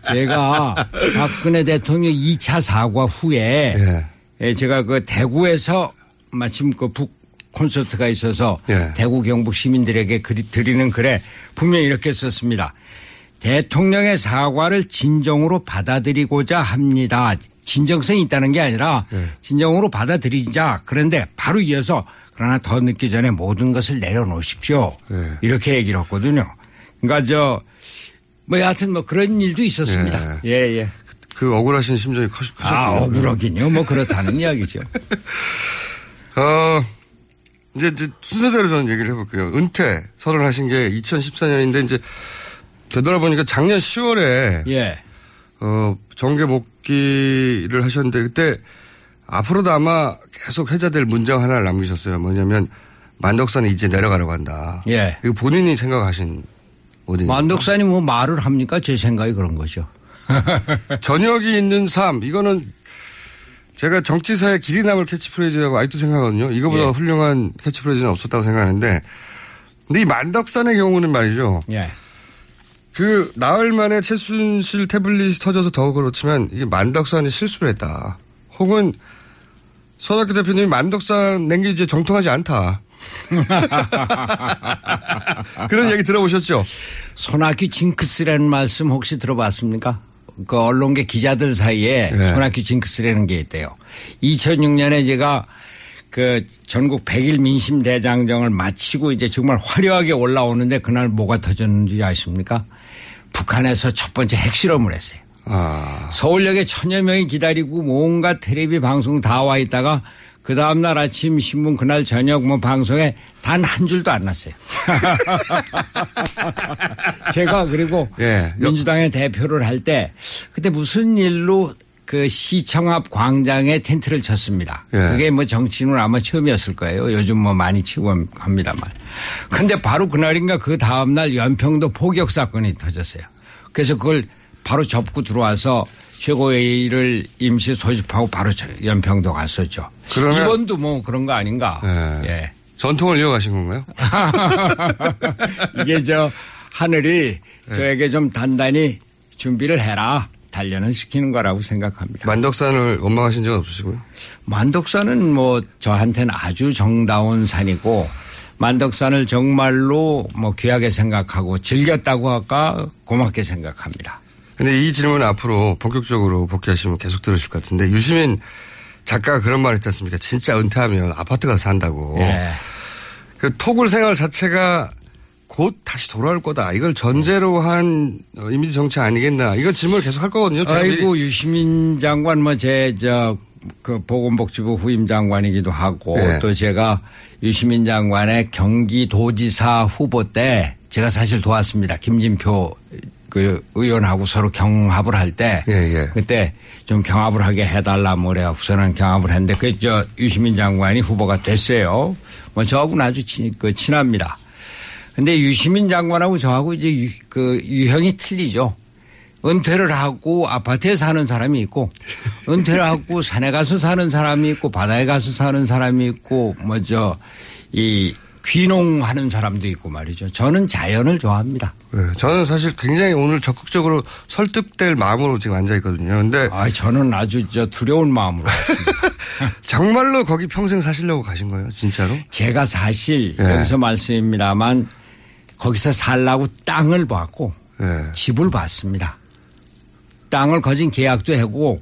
Speaker 8: 제가 박근혜 대통령 2차 사과 후에 예, 제가 그 대구에서 마침 그 북 콘서트가 있어서
Speaker 1: 예.
Speaker 8: 대구 경북 시민들에게 그리- 드리는 글에 분명히 이렇게 썼습니다. 대통령의 사과를 진정으로 받아들이고자 합니다. 진정성이 있다는 게 아니라
Speaker 1: 예.
Speaker 8: 진정으로 받아들이자. 그런데 바로 이어서 그러나 더 늦기 전에 모든 것을 내려놓으십시오.
Speaker 1: 예.
Speaker 8: 이렇게 얘기를 했거든요. 그러니까 저, 뭐 여하튼 뭐 그런 일도 있었습니다. 예, 예.
Speaker 1: 그 억울하신 심정이 커, 크셨군요.
Speaker 8: 아, 억울하긴요. 뭐 그렇다는 이야기죠.
Speaker 1: 어, 이제, 이제 순서대로 저는 얘기를 해볼게요. 은퇴 선언하신 게 2014년인데 이제 되돌아보니까 작년 10월에
Speaker 8: 예.
Speaker 1: 어, 정계 복귀를 하셨는데 그때 앞으로도 아마 계속 회자될 문장 하나를 남기셨어요. 뭐냐면 만덕산에 이제 내려가려고 한다.
Speaker 8: 예.
Speaker 1: 이거 본인이 생각하신 어디?
Speaker 8: 만덕산이 뭐 말을 합니까? 제 생각이 그런 거죠.
Speaker 1: 저녁이 있는 삶 이거는 제가 정치사에 길이 남을 캐치프레이즈라고 아직도 생각하거든요. 이거보다
Speaker 8: 예.
Speaker 1: 훌륭한 캐치프레이즈는 없었다고 생각하는데 근데 이 만덕산의 경우는 말이죠.
Speaker 8: 예.
Speaker 1: 그 나흘 만에 최순실 태블릿이 터져서 더 그렇지만 이게 만덕산이 실수를 했다. 혹은 손학규 대표님이 만덕산 낸 게 이제 정통하지 않다. 그런 얘기 들어보셨죠?
Speaker 8: 손학규 징크스라는 말씀 혹시 들어봤습니까? 그 언론계 기자들 사이에
Speaker 1: 네.
Speaker 8: 손학규 징크스라는 게 있대요. 2006년에 제가 그 전국 100일 민심 대장정을 마치고 이제 정말 화려하게 올라오는데 그날 뭐가 터졌는지 아십니까? 북한에서 첫 번째 핵실험을 했어요.
Speaker 1: 아.
Speaker 8: 서울역에 천여 명이 기다리고 온갖 텔레비 방송 다 와 있다가 그 다음날 아침 신문 그날 저녁 뭐 방송에 단 한 줄도 안 났어요. 제가 그리고
Speaker 1: 예.
Speaker 8: 민주당의 대표를 할 때 그때 무슨 일로 그 시청 앞 광장에 텐트를 쳤습니다.
Speaker 1: 예.
Speaker 8: 그게 뭐 정치인은 아마 처음이었을 거예요. 요즘 뭐 많이 치고 합니다만. 근데 바로 그날인가 그 다음날 연평도 포격 사건이 터졌어요. 그래서 그걸 바로 접고 들어와서 최고회의를 임시 소집하고 바로 저- 연평도 갔었죠.
Speaker 1: 그러면-
Speaker 8: 이번도 뭐 그런 거 아닌가.
Speaker 1: 예.
Speaker 8: 예.
Speaker 1: 전통을 이어가신 건가요?
Speaker 8: 이게 저 하늘이
Speaker 1: 네.
Speaker 8: 저에게 좀 단단히 준비를 해라. 단련을 시키는 거라고 생각합니다.
Speaker 1: 만덕산을 원망하신 적은 없으시고요?
Speaker 8: 만덕산은 뭐 저한테는 아주 정다운 산이고 만덕산을 정말로 뭐 귀하게 생각하고 즐겼다고 할까 고맙게 생각합니다.
Speaker 1: 근데 이 질문 앞으로 본격적으로 복귀하시면 계속 들으실 것 같은데 유시민 작가가 그런 말 했지 않습니까? 진짜 은퇴하면 아파트 가서 산다고.
Speaker 8: 예.
Speaker 1: 그 토굴 생활 자체가 곧 다시 돌아올 거다. 이걸 전제로 한 어, 이미지 정치 아니겠나. 이거 질문을 계속 할 거거든요.
Speaker 8: 아이고
Speaker 1: 미리.
Speaker 8: 유시민 장관 뭐 제 저 그 보건복지부 후임 장관이기도 하고
Speaker 1: 예.
Speaker 8: 또 제가 유시민 장관의 경기도지사 후보 때 제가 사실 도왔습니다. 김진표 그 의원하고 서로 경합을 할때
Speaker 1: 예,
Speaker 8: 그때 좀 경합을 하게 해달라 뭐래야 우선은 경합을 했는데 그 저 유시민 장관이 후보가 됐어요. 뭐 저하고는 아주 친, 그 친합니다. 근데 유시민 장관하고 저하고 이제 유, 그 유형이 틀리죠. 은퇴를 하고 아파트에 사는 사람이 있고 은퇴를 하고 산에 가서 사는 사람이 있고 바다에 가서 사는 사람이 있고 뭐저이 귀농하는 사람도 있고 말이죠. 저는 자연을 좋아합니다.
Speaker 1: 네, 저는 사실 굉장히 오늘 적극적으로 설득될 마음으로 지금 앉아 있거든요. 근데
Speaker 8: 아, 저는 아주 저 두려운 마음으로 왔습니다.
Speaker 1: 정말로 거기 평생 사시려고 가신 거예요, 진짜로?
Speaker 8: 제가 사실
Speaker 1: 예.
Speaker 8: 여기서 말씀입니다만 거기서 살라고 땅을 받고
Speaker 1: 예.
Speaker 8: 집을 받습니다. 땅을 거진 계약도 하고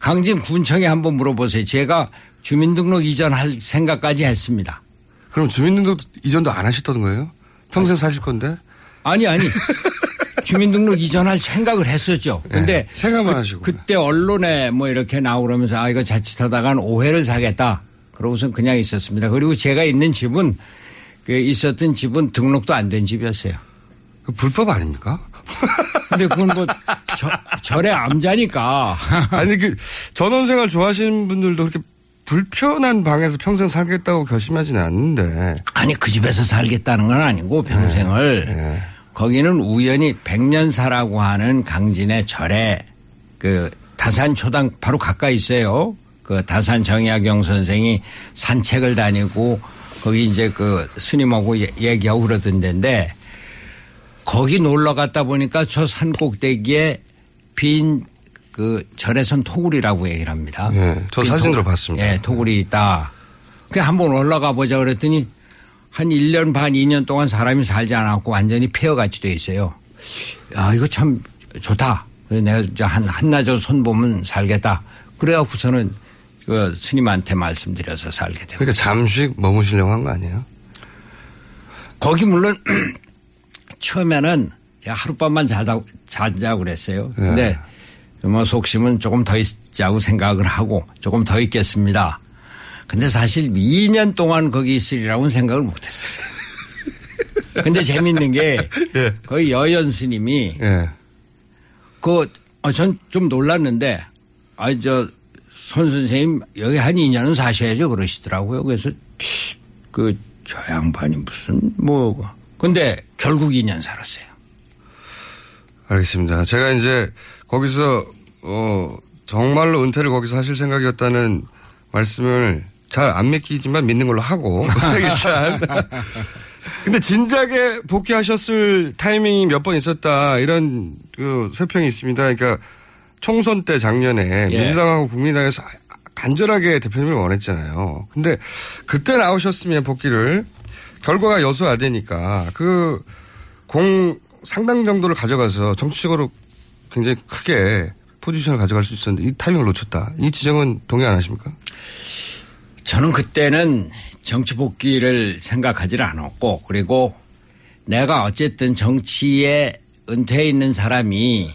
Speaker 8: 강진 군청에 한번 물어보세요. 제가 주민등록 이전할 생각까지 했습니다.
Speaker 1: 그럼 주민등록 이전도 안 하셨던 거예요? 평생 사실 건데?
Speaker 8: 아니 아니. 주민등록 이전할 생각을 했었죠. 근데
Speaker 1: 예, 생각만
Speaker 8: 그,
Speaker 1: 하시고.
Speaker 8: 그때 언론에 뭐 이렇게 나오면서 아 이거 자칫하다간 오해를 사겠다. 그러고선 그냥 있었습니다. 그리고 제가 있는 집은 그 있었던 집은 등록도 안 된 집이었어요.
Speaker 1: 불법 아닙니까?
Speaker 8: 근데 그건 뭐 저, 절의 암자니까.
Speaker 1: 아니 그 전원생활 좋아하시는 분들도 그렇게 불편한 방에서 평생 살겠다고 결심하지는 않는데.
Speaker 8: 아니 그 집에서 살겠다는 건 아니고 평생을
Speaker 1: 네,
Speaker 8: 거기는 우연히 백년사라고 하는 강진의 절에 그 다산 초당 바로 가까이 있어요. 그 다산 정약용 선생이 산책을 다니고 거기 이제 그 스님하고 얘- 얘기하고 그러던 데인데 거기 놀러 갔다 보니까 저 산 꼭대기에 빈 그 절에선 토굴이라고 얘기를 합니다.
Speaker 1: 예,
Speaker 8: 저빈
Speaker 1: 사진으로
Speaker 8: 토굴.
Speaker 1: 봤습니다.
Speaker 8: 예, 토굴이 있다. 그 한번 올라가 보자 그랬더니 한 1년 반, 2년 동안 사람이 살지 않았고 완전히 폐허같이 돼 있어요. 야, 이거 참 좋다. 그래서 내가 한, 한나절 손 보면 살겠다. 그래갖고서는 그 스님한테 말씀드려서 살게 되고.
Speaker 1: 그러니까 잠시 머무시려고 한 거 아니에요?
Speaker 8: 거기 물론 처음에는 제가 하룻밤만 자자고, 자자고 그랬어요.
Speaker 1: 네.
Speaker 8: 근데 뭐 속심은 조금 더 있자고 생각을 하고 조금 더 있겠습니다. 근데 사실 2년 동안 거기 있으리라고는 생각을 못 했었어요. 근데 재밌는 게
Speaker 1: 예.
Speaker 8: 거기 여연 스님이 그, 어, 전좀 놀랐는데 아, 저, 손 선생님 여기 한 2년은 사셔야죠 그러시더라고요. 그래서 그, 저 양반이 무슨 뭐, 근데 결국 2년 살았어요.
Speaker 1: 알겠습니다. 제가 이제 거기서 어 정말로 은퇴를 거기서 하실 생각이었다는 말씀을 잘 안 믿기지만 믿는 걸로 하고 일단 근데 진작에 복귀하셨을 타이밍이 몇 번 있었다 이런 그 세평이 있습니다. 그러니까 총선 때 작년에
Speaker 8: 예.
Speaker 1: 민주당하고 국민당에서 간절하게 대표님을 원했잖아요. 근데 그때 나오셨으면 복귀를 결과가 여소야되니까 그 공 상당 정도를 가져가서 정치적으로 굉장히 크게 포지션을 가져갈 수 있었는데 이 타이밍을 놓쳤다. 이 지적은 동의 안 하십니까?
Speaker 8: 저는 그때는 정치 복귀를 생각하지를 않았고 그리고 내가 어쨌든 정치에 은퇴해 있는 사람이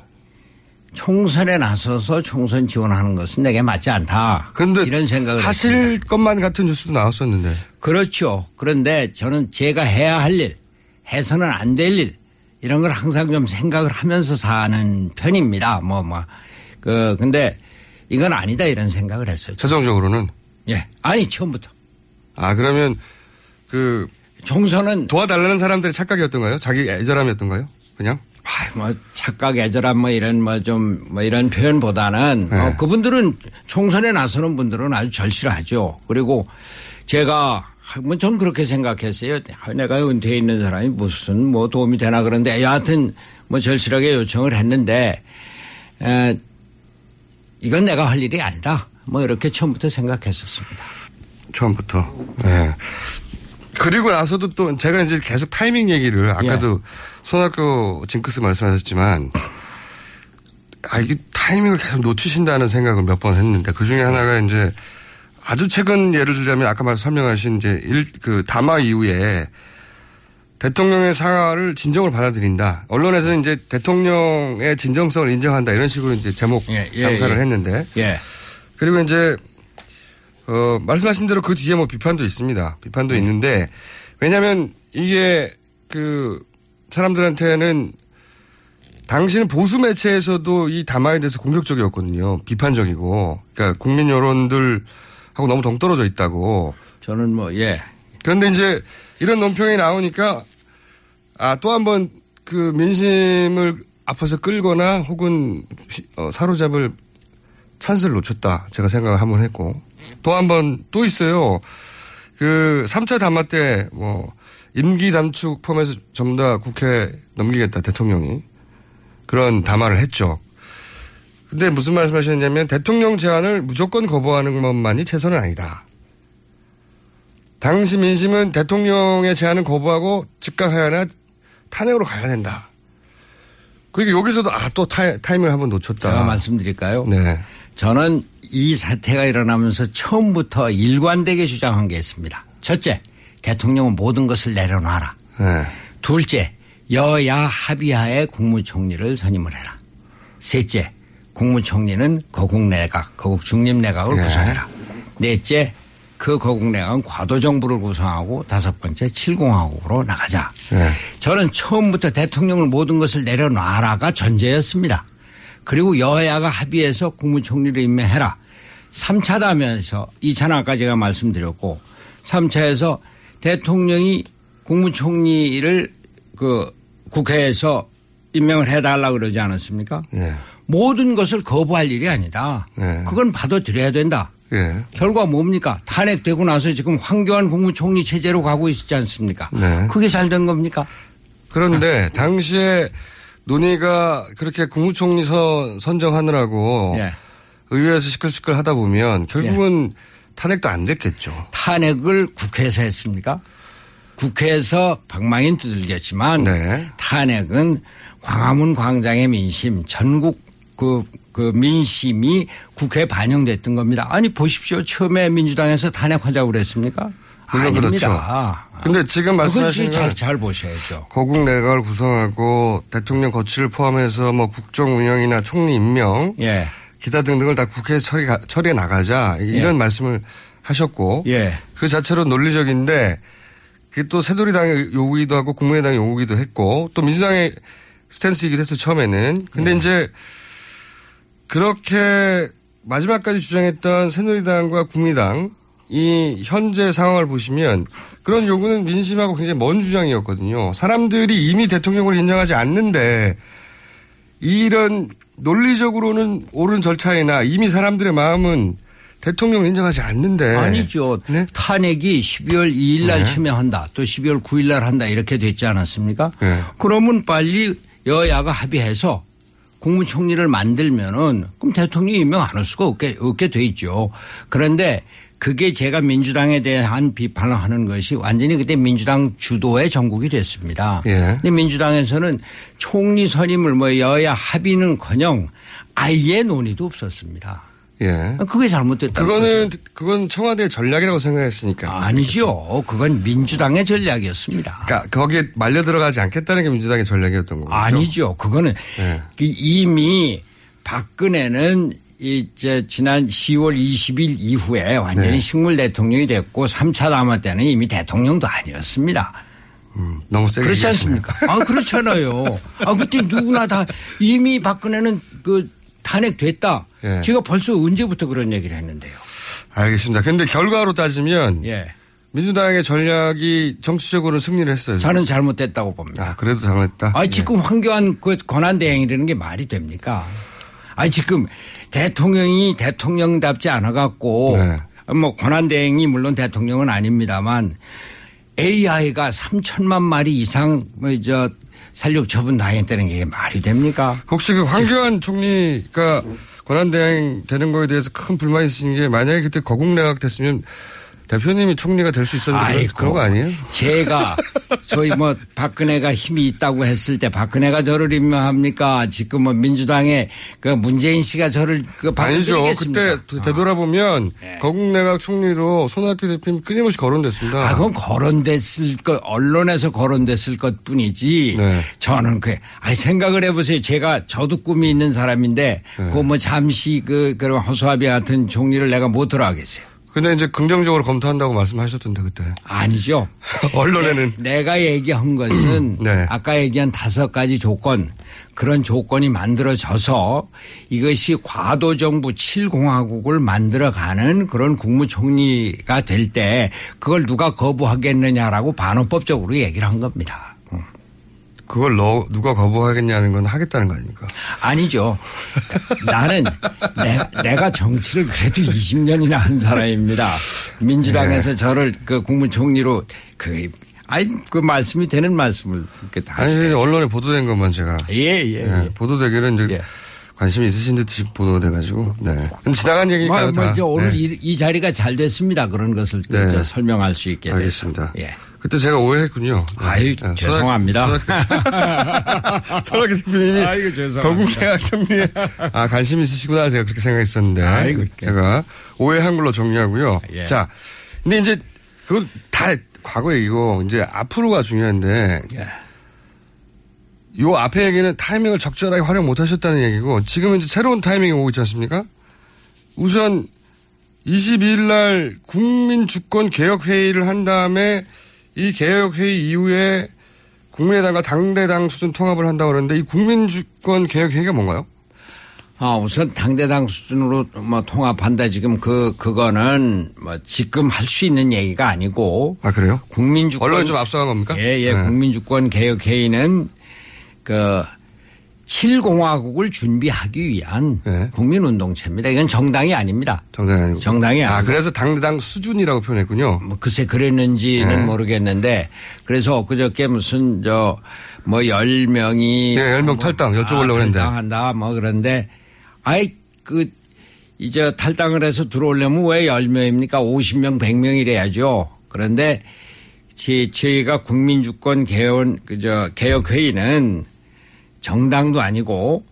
Speaker 8: 총선에 나서서 총선 지원하는 것은 내게 맞지 않다.
Speaker 1: 근데
Speaker 8: 이런 생각을
Speaker 1: 하실
Speaker 8: 했습니다.
Speaker 1: 것만 같은 뉴스도 나왔었는데.
Speaker 8: 그렇죠. 그런데 저는 제가 해야 할 일, 해서는 안 될 일, 이런 걸 항상 좀 생각을 하면서 사는 편입니다. 뭐, 뭐. 그, 근데 이건 아니다 이런 생각을 했어요.
Speaker 1: 최종적으로는?
Speaker 8: 예. 아니, 처음부터.
Speaker 1: 아, 그러면 그.
Speaker 8: 총선은.
Speaker 1: 도와달라는 사람들의 착각이었던가요? 자기 애절함이었던가요? 그냥?
Speaker 8: 아, 뭐 착각 애절함 뭐 이런 뭐 좀 뭐 이런 표현보다는
Speaker 1: 네.
Speaker 8: 어, 그분들은 총선에 나서는 분들은 아주 절실하죠. 그리고 제가 뭐전 그렇게 생각했어요. 아, 내가 은퇴해 있는 사람이 무슨 뭐 도움이 되나 그런데 여하튼 뭐 절실하게 요청을 했는데 에, 이건 내가 할 일이 아니다. 뭐 이렇게 처음부터 생각했었습니다.
Speaker 1: 처음부터. 네. 그리고 나서도 또 제가 이제 계속 타이밍 얘기를 아까도 손학규 징크스 말씀하셨지만 아, 이게 타이밍을 계속 놓치신다는 생각을 몇 번 했는데 그 중에 하나가 이제 아주 최근 예를 들자면 아까 말 설명하신 이제 일, 그 담화 이후에 대통령의 사과를 진정을 받아들인다. 언론에서는 이제 대통령의 진정성을 인정한다. 이런 식으로 이제 제목
Speaker 8: 예,
Speaker 1: 장사를
Speaker 8: 예.
Speaker 1: 했는데.
Speaker 8: 예.
Speaker 1: 그리고 이제 어, 말씀하신 대로 그 뒤에 뭐 비판도 있습니다. 비판도
Speaker 8: 네.
Speaker 1: 있는데 왜냐하면 이게 그 사람들한테는 당시는 보수 매체에서도 이 담화에 대해서 공격적이었거든요. 비판적이고. 그러니까 국민 여론들 하고 너무 동떨어져 있다고.
Speaker 8: 저는 뭐, 예.
Speaker 1: 그런데 이제 이런 논평이 나오니까 아, 또 한 번 그 민심을 앞에서 끌거나 혹은 어, 사로잡을 찬스를 놓쳤다. 제가 생각을 한 번 했고. 또 한 번 또 있어요. 그 3차 담화 때 뭐 임기 단축 포함해서 전부 다 국회 넘기겠다 대통령이 그런 담화를 했죠. 근데 무슨 말씀하시느냐면 대통령 제안을 무조건 거부하는 것만이 최선은 아니다. 당시 민심은 대통령의 제안을 거부하고 즉각하거나 탄핵으로 가야 된다. 그러니까 여기서도 아 또 타임을 한번 놓쳤다.
Speaker 8: 제가 말씀드릴까요?
Speaker 1: 네.
Speaker 8: 저는 이 사태가 일어나면서 처음부터 일관되게 주장한 게 있습니다. 첫째, 대통령은 모든 것을 내려놔라.
Speaker 1: 네.
Speaker 8: 둘째, 여야 합의하에 국무총리를 선임을 해라. 셋째, 국무총리는 거국내각, 거국중립내각을
Speaker 1: 네.
Speaker 8: 구성해라. 넷째, 그 거국내각은 과도정부를 구성하고 다섯 번째, 칠공화국으로 나가자.
Speaker 1: 네.
Speaker 8: 저는 처음부터 대통령을 모든 것을 내려놔라가 전제였습니다. 그리고 여야가 합의해서 국무총리를 임명해라. 3차다면서 2차는 아까 제가 말씀드렸고 3차에서 대통령이 국무총리를 그 국회에서 임명을 해달라 그러지 않았습니까?
Speaker 1: 예.
Speaker 8: 모든 것을 거부할 일이 아니다.
Speaker 1: 예.
Speaker 8: 그건 받아들여야 된다.
Speaker 1: 예.
Speaker 8: 결과 뭡니까? 탄핵되고 나서 지금 황교안 국무총리 체제로 가고 있지 않습니까?
Speaker 1: 네.
Speaker 8: 그게 잘 된 겁니까?
Speaker 1: 그런데 당시에 논의가 그렇게 국무총리 선, 선정하느라고
Speaker 8: 예.
Speaker 1: 의회에서 시끌시끌 하다 보면 결국은 탄핵도 안 됐겠죠.
Speaker 8: 탄핵을 국회에서 했습니까? 국회에서 방망이는 두들겼지만
Speaker 1: 네.
Speaker 8: 탄핵은 광화문 광장의 민심 전국 그, 그 민심이 국회에 반영됐던 겁니다. 아니 보십시오. 처음에 민주당에서 탄핵하자고 그랬습니까?
Speaker 1: 물론. 그렇죠. 근데 지금 말씀하신
Speaker 8: 잘, 건잘 보셔야죠.
Speaker 1: 거국 내각을 구성하고 대통령 거취를 포함해서 뭐 국정 운영이나 총리 임명
Speaker 8: 예. 기타
Speaker 1: 등등을 다 국회에 처리, 처리해 나가자 이런
Speaker 8: 예.
Speaker 1: 말씀을 하셨고
Speaker 8: 예.
Speaker 1: 그 자체로 논리적인데 그게 또 새누리당의 요구이기도 하고 국민의당의 요구이기도 했고 또 민주당의 스탠스이기도 했어 처음에는 근데
Speaker 8: 예.
Speaker 1: 이제 그렇게 마지막까지 주장했던 새누리당과 국민당 이 현재 상황을 보시면 그런 요구는 민심하고 굉장히 먼 주장이었거든요. 사람들이 이미 대통령을 인정하지 않는데 이런 논리적으로는 옳은 절차이나 이미 사람들의 마음은 대통령을 인정하지 않는데
Speaker 8: 아니죠. 탄핵이 12월 2일 날
Speaker 1: 네.
Speaker 8: 참여한다. 또 12월 9일 날 한다. 이렇게 됐지 않았습니까?
Speaker 1: 네.
Speaker 8: 그러면 빨리 여야가 합의해서 국무총리를 만들면은 그럼 대통령이 임명 안 할 수가 없게, 없게 돼 있죠. 그런데 그게 제가 민주당에 대한 비판을 하는 것이 완전히 그때 민주당 주도의 전국이 됐습니다.
Speaker 1: 예.
Speaker 8: 근데 민주당에서는 총리 선임을 뭐 여야 합의는 커녕 아예 논의도 없었습니다.
Speaker 1: 예.
Speaker 8: 그게 잘못됐다.
Speaker 1: 그거는 그건 청와대 전략이라고 생각했으니까.
Speaker 8: 아니죠. 그건 민주당의 전략이었습니다.
Speaker 1: 그러니까 거기에 말려 들어가지 않겠다는 게 민주당의 전략이었던 거죠.
Speaker 8: 아니죠. 그거는
Speaker 1: 네.
Speaker 8: 그 이미 박근혜는 이제 지난 10월 20일 이후에 완전히
Speaker 1: 네.
Speaker 8: 식물 대통령이 됐고 3차 담화 때는 이미 대통령도 아니었습니다.
Speaker 1: 너무 세게
Speaker 8: 그렇지. 않습니까? 아, 그렇잖아요. 아, 그때 누구나 다 이미 박근혜는 그 탄핵됐다.
Speaker 1: 예.
Speaker 8: 제가 벌써 언제부터 그런 얘기를 했는데요.
Speaker 1: 알겠습니다. 근데 결과로 따지면
Speaker 8: 예.
Speaker 1: 민주당의 전략이 정치적으로 승리를 했어요.
Speaker 8: 저는 잘못됐다고 봅니다.
Speaker 1: 아, 그래도 잘못했다.
Speaker 8: 아니 지금 황교안 그 권한 대행이라는 게 말이 됩니까? 아니 지금 대통령이 대통령답지 않아 갖고
Speaker 1: 네.
Speaker 8: 뭐 권한 대행이 물론 대통령은 아닙니다만 AI가 3천만 마리 이상 뭐저 살육 처분 당했다는 게 말이 됩니까?
Speaker 1: 혹시 그 황교안 총리가 권한대행 되는 거에 대해서 큰 불만이 있으신 게 만약에 그때 거국내각 됐으면 대표님이 총리가 될 수 있었는데 그런- 거 아니에요?
Speaker 8: 제가 소위 뭐 박근혜가 힘이 있다고 했을 때 박근혜가 저를 임명합니까? 지금 뭐 민주당의 그 문재인 씨가 저를 그
Speaker 1: 아니죠.
Speaker 8: 아.
Speaker 1: 그때 되돌아보면 거국내각 총리로 손학규 대표님 끊임없이 거론됐습니다.
Speaker 8: 아, 그건 거론됐을 것, 언론에서 거론됐을 것 뿐이지.
Speaker 1: 네.
Speaker 8: 저는 그, 아니, 생각을 해보세요. 제가 저도 꿈이 있는 사람인데,
Speaker 1: 네.
Speaker 8: 그뭐 잠시 그, 그런 허수아비 같은 종리를 내가 못 들어가겠어요.
Speaker 1: 근데 이제 긍정적으로 검토한다고 말씀하셨던데 그때.
Speaker 8: 아니죠.
Speaker 1: 언론에는
Speaker 8: 내, 가 얘기한 것은
Speaker 1: 네.
Speaker 8: 아까 얘기한 다섯 가지 조건 그런 조건이 만들어져서 이것이 과도 정부 7공화국을 만들어가는 그런 국무총리가 될 때 그걸 누가 거부하겠느냐라고 반헌법적으로 얘기를 한 겁니다.
Speaker 1: 그걸 너 누가 거부하겠냐는 건 하겠다는 거 아닙니까?
Speaker 8: 아니죠. 나는 내, 내가 정치를 그래도 20년이나 한 사람입니다. 민주당에서
Speaker 1: 네.
Speaker 8: 저를 그 국무총리로 그 아니 그 말씀이 되는 말씀을 이렇게 다
Speaker 1: 아니. 언론에 보도된 것만 제가
Speaker 8: 예, 예, 예.
Speaker 1: 보도되기는 이제 관심이 있으신 듯이 보도돼가지고 네. 지나간 얘기니까요.
Speaker 8: 뭐, 뭐
Speaker 1: 다.
Speaker 8: 이제 오늘
Speaker 1: 네.
Speaker 8: 이, 이 자리가 잘 됐습니다. 그런 것을 그
Speaker 1: 네.
Speaker 8: 저 설명할 수 있게.
Speaker 1: 알겠습니다.
Speaker 8: 예.
Speaker 1: 그때 제가 오해했군요. 네.
Speaker 8: 아유, 죄송합니다.
Speaker 1: 손학규 대표님이. 거국계약 정리에 아 관심 있으시구나 제가 그렇게 생각했었는데
Speaker 8: 아이고,
Speaker 1: 제가 오해한 걸로 정리하고요.
Speaker 8: 예.
Speaker 1: 자, 근데 이제 그거 다 과거 얘기고 이제 앞으로가 중요한데
Speaker 8: 예.
Speaker 1: 요 앞에 얘기는 타이밍을 적절하게 활용 못 하셨다는 얘기고 지금은 이제 새로운 타이밍이 오고 있지 않습니까? 우선 22일 날 국민주권 개혁회의를 한 다음에 이 개혁회의 이후에 국민의당과 당대당 수준 통합을 한다고 그러는데 이 국민주권 개혁회의가 뭔가요?
Speaker 8: 아, 우선 당대당 수준으로 뭐 통합한다 지금 그, 그거는 뭐 지금 할 수 있는 얘기가 아니고.
Speaker 1: 아, 그래요?
Speaker 8: 국민주권.
Speaker 1: 언론이 좀 앞서간 겁니까?
Speaker 8: 예, 예.
Speaker 1: 네.
Speaker 8: 국민주권 개혁회의는 그 7공화국을 준비하기 위한 국민운동체입니다. 이건 정당이 아닙니다.
Speaker 1: 정당이 아니고.
Speaker 8: 정당이
Speaker 1: 아,
Speaker 8: 아니고.
Speaker 1: 그래서 당대당 수준이라고 표현했군요.
Speaker 8: 뭐 글쎄 그랬는지는
Speaker 1: 네.
Speaker 8: 모르겠는데 그래서 엊그저께 무슨 저 뭐 10명이
Speaker 1: 네, 10명 탈당 여쭤보려고 했는데.
Speaker 8: 탈당한다 뭐 그런데 아이 그 이제 탈당을 해서 들어오려면 왜 10명입니까? 50명, 100명이래야죠. 그런데 제, 저희가 국민주권 개헌 그저 개혁회의는 정당도 아니고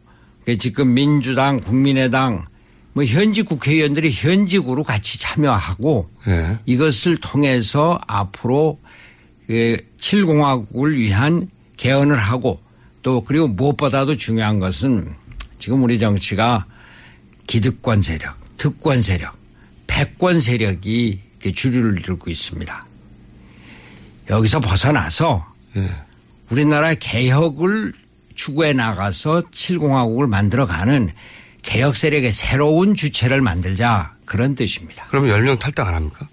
Speaker 8: 그 지금 민주당, 국민의당 뭐 현직 국회의원들이 현직으로 같이 참여하고
Speaker 1: 예.
Speaker 8: 이것을 통해서 앞으로 그 7공화국을 위한 개헌을 하고 또 그리고 무엇보다도 중요한 것은 지금 우리 정치가 기득권 세력, 특권 세력, 패권 세력이 주류를 이루고 있습니다. 여기서 벗어나서 우리나라 개혁을 추구해 나가서 7공화국을 만들어가는 개혁 세력의 새로운 주체를 만들자 그런 뜻입니다.
Speaker 1: 그러면 10명 탈당 안 합니까?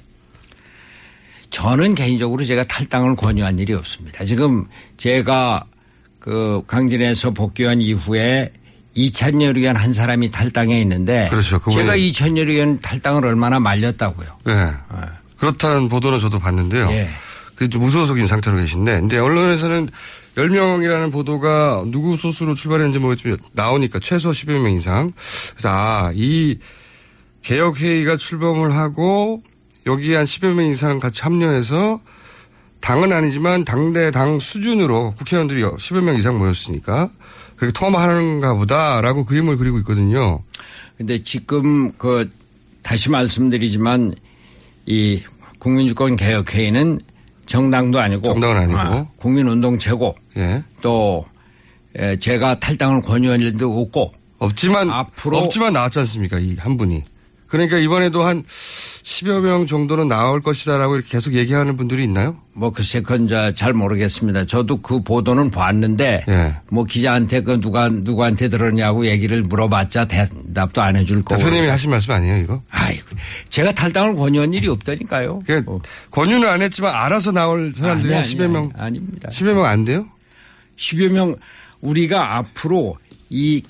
Speaker 8: 저는 개인적으로 제가 탈당을 권유한 일이 없습니다. 지금 제가 그 강진에서 복귀한 이후에 이찬열 의원 한 사람이 탈당해 있는데
Speaker 1: 그렇죠.
Speaker 8: 제가 이찬열 의원 탈당을 얼마나 말렸다고요.
Speaker 1: 네. 그렇다는 보도는 저도 봤는데요.
Speaker 8: 예.
Speaker 1: 그좀 무소속인 상태로 계신데, 근데 언론에서는 10명이라는 보도가 누구 소수로 출발했는지 모르겠지만 나오니까 최소 10여 명 이상. 그래서 아, 이 개혁회의가 출범을 하고 여기에 한 10여 명 이상 같이 합류해서 당은 아니지만 당대 당 수준으로 국회의원들이 10여 명 이상 모였으니까 그렇게 통합하는가 보다라고 그림을 그리고 있거든요.
Speaker 8: 근데 지금 그 다시 말씀드리지만 이 국민주권 개혁회의는 정당도 아니고
Speaker 1: 정당은 아니고.
Speaker 8: 아, 국민운동체고
Speaker 1: 예.
Speaker 8: 또 에, 제가 탈당을 권유한 일도 없고
Speaker 1: 없지만
Speaker 8: 앞으로
Speaker 1: 없지만 나왔지 않습니까? 이 한 분이. 그러니까 이번에도 한 10여 명 정도는 나올 것이다라고 계속 얘기하는 분들이 있나요?
Speaker 8: 뭐 글쎄 그건 저잘 모르겠습니다. 저도 그 보도는 봤는데
Speaker 1: 예.
Speaker 8: 뭐 기자한테 그 누가 누구한테 들었냐고 얘기를 물어봤자 대답도 안 해줄 거고.
Speaker 1: 대표님이 하신 말씀 아니에요, 이거?
Speaker 8: 아이고 제가 탈당을 권유한 일이 없다니까요.
Speaker 1: 그러니까 권유는 안 했지만 알아서 나올 사람들이 한
Speaker 8: 아니,
Speaker 1: 10여 명.
Speaker 8: 아닙니다.
Speaker 1: 10여 명 안 돼요?
Speaker 8: 10여 명 우리가 앞으로 이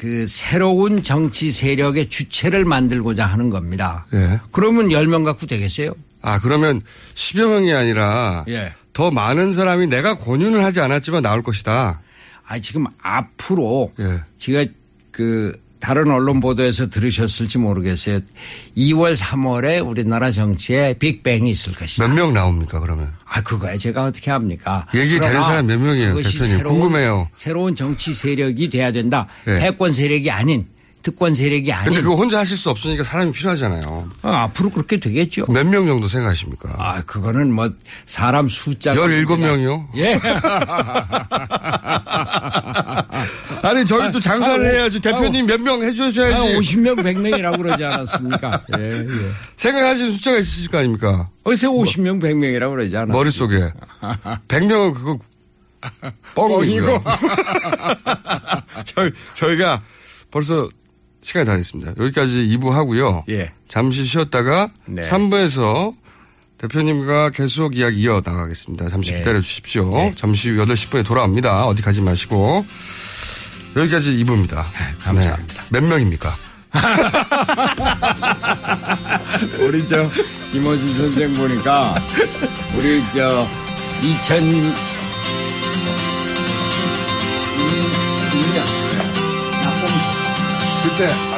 Speaker 8: 그 새로운 정치 세력의 주체를 만들고자 하는 겁니다.
Speaker 1: 예.
Speaker 8: 그러면 10명 갖고 되겠어요?
Speaker 1: 아, 그러면 10여 명이 아니라
Speaker 8: 예.
Speaker 1: 더 많은 사람이 내가 권유는 하지 않았지만 나올 것이다.
Speaker 8: 아, 지금 앞으로
Speaker 1: 예.
Speaker 8: 제가 그 다른 언론 보도에서 들으셨을지 모르겠어요. 2월, 3월에 우리나라 정치에 빅뱅이 있을 것이다.
Speaker 1: 몇 명 나옵니까, 그러면?
Speaker 8: 아, 그거야 제가 어떻게 합니까?
Speaker 1: 얘기 되는 사람 몇 명이에요, 대표님?
Speaker 8: 새로운,
Speaker 1: 궁금해요.
Speaker 8: 새로운 정치 세력이 돼야 된다.
Speaker 1: 예.
Speaker 8: 패권 세력이 아닌 특권 세력이 아닌.
Speaker 1: 근데 그거 혼자 하실 수 없으니까 사람이 필요하잖아요.
Speaker 8: 아, 앞으로 그렇게 되겠죠.
Speaker 1: 몇 명 정도 생각하십니까?
Speaker 8: 아, 그거는 뭐 사람 숫자가
Speaker 1: 17명이요?
Speaker 8: 예.
Speaker 1: 아니, 저희 또 장사를
Speaker 8: 아,
Speaker 1: 해야지. 대표님 몇 명 해주셔야지.
Speaker 8: 아, 50명, 100명이라고 그러지 않았습니까? 예, 예.
Speaker 1: 생각하시는 숫자가 있으실 거 아닙니까?
Speaker 8: 어제 50명, 100명이라고 그러지 않았어요?
Speaker 1: 머릿속에. 100명은 그거 뻥이고요. 저희, 저희가 벌써 시간이 다 됐습니다. 여기까지 2부 하고요.
Speaker 8: 예.
Speaker 1: 잠시 쉬었다가
Speaker 8: 네.
Speaker 1: 3부에서 대표님과 계속 이야기 이어 나가겠습니다. 잠시
Speaker 8: 네.
Speaker 1: 기다려 주십시오. 잠시 후 8시 분에 돌아옵니다. 어디 가지 마시고. 여기까지 2부입니다.
Speaker 8: 감사합니다.
Speaker 1: 몇 명입니까?
Speaker 8: 우리 저 김호준 선생 보니까 우리 저 2000,
Speaker 1: 그때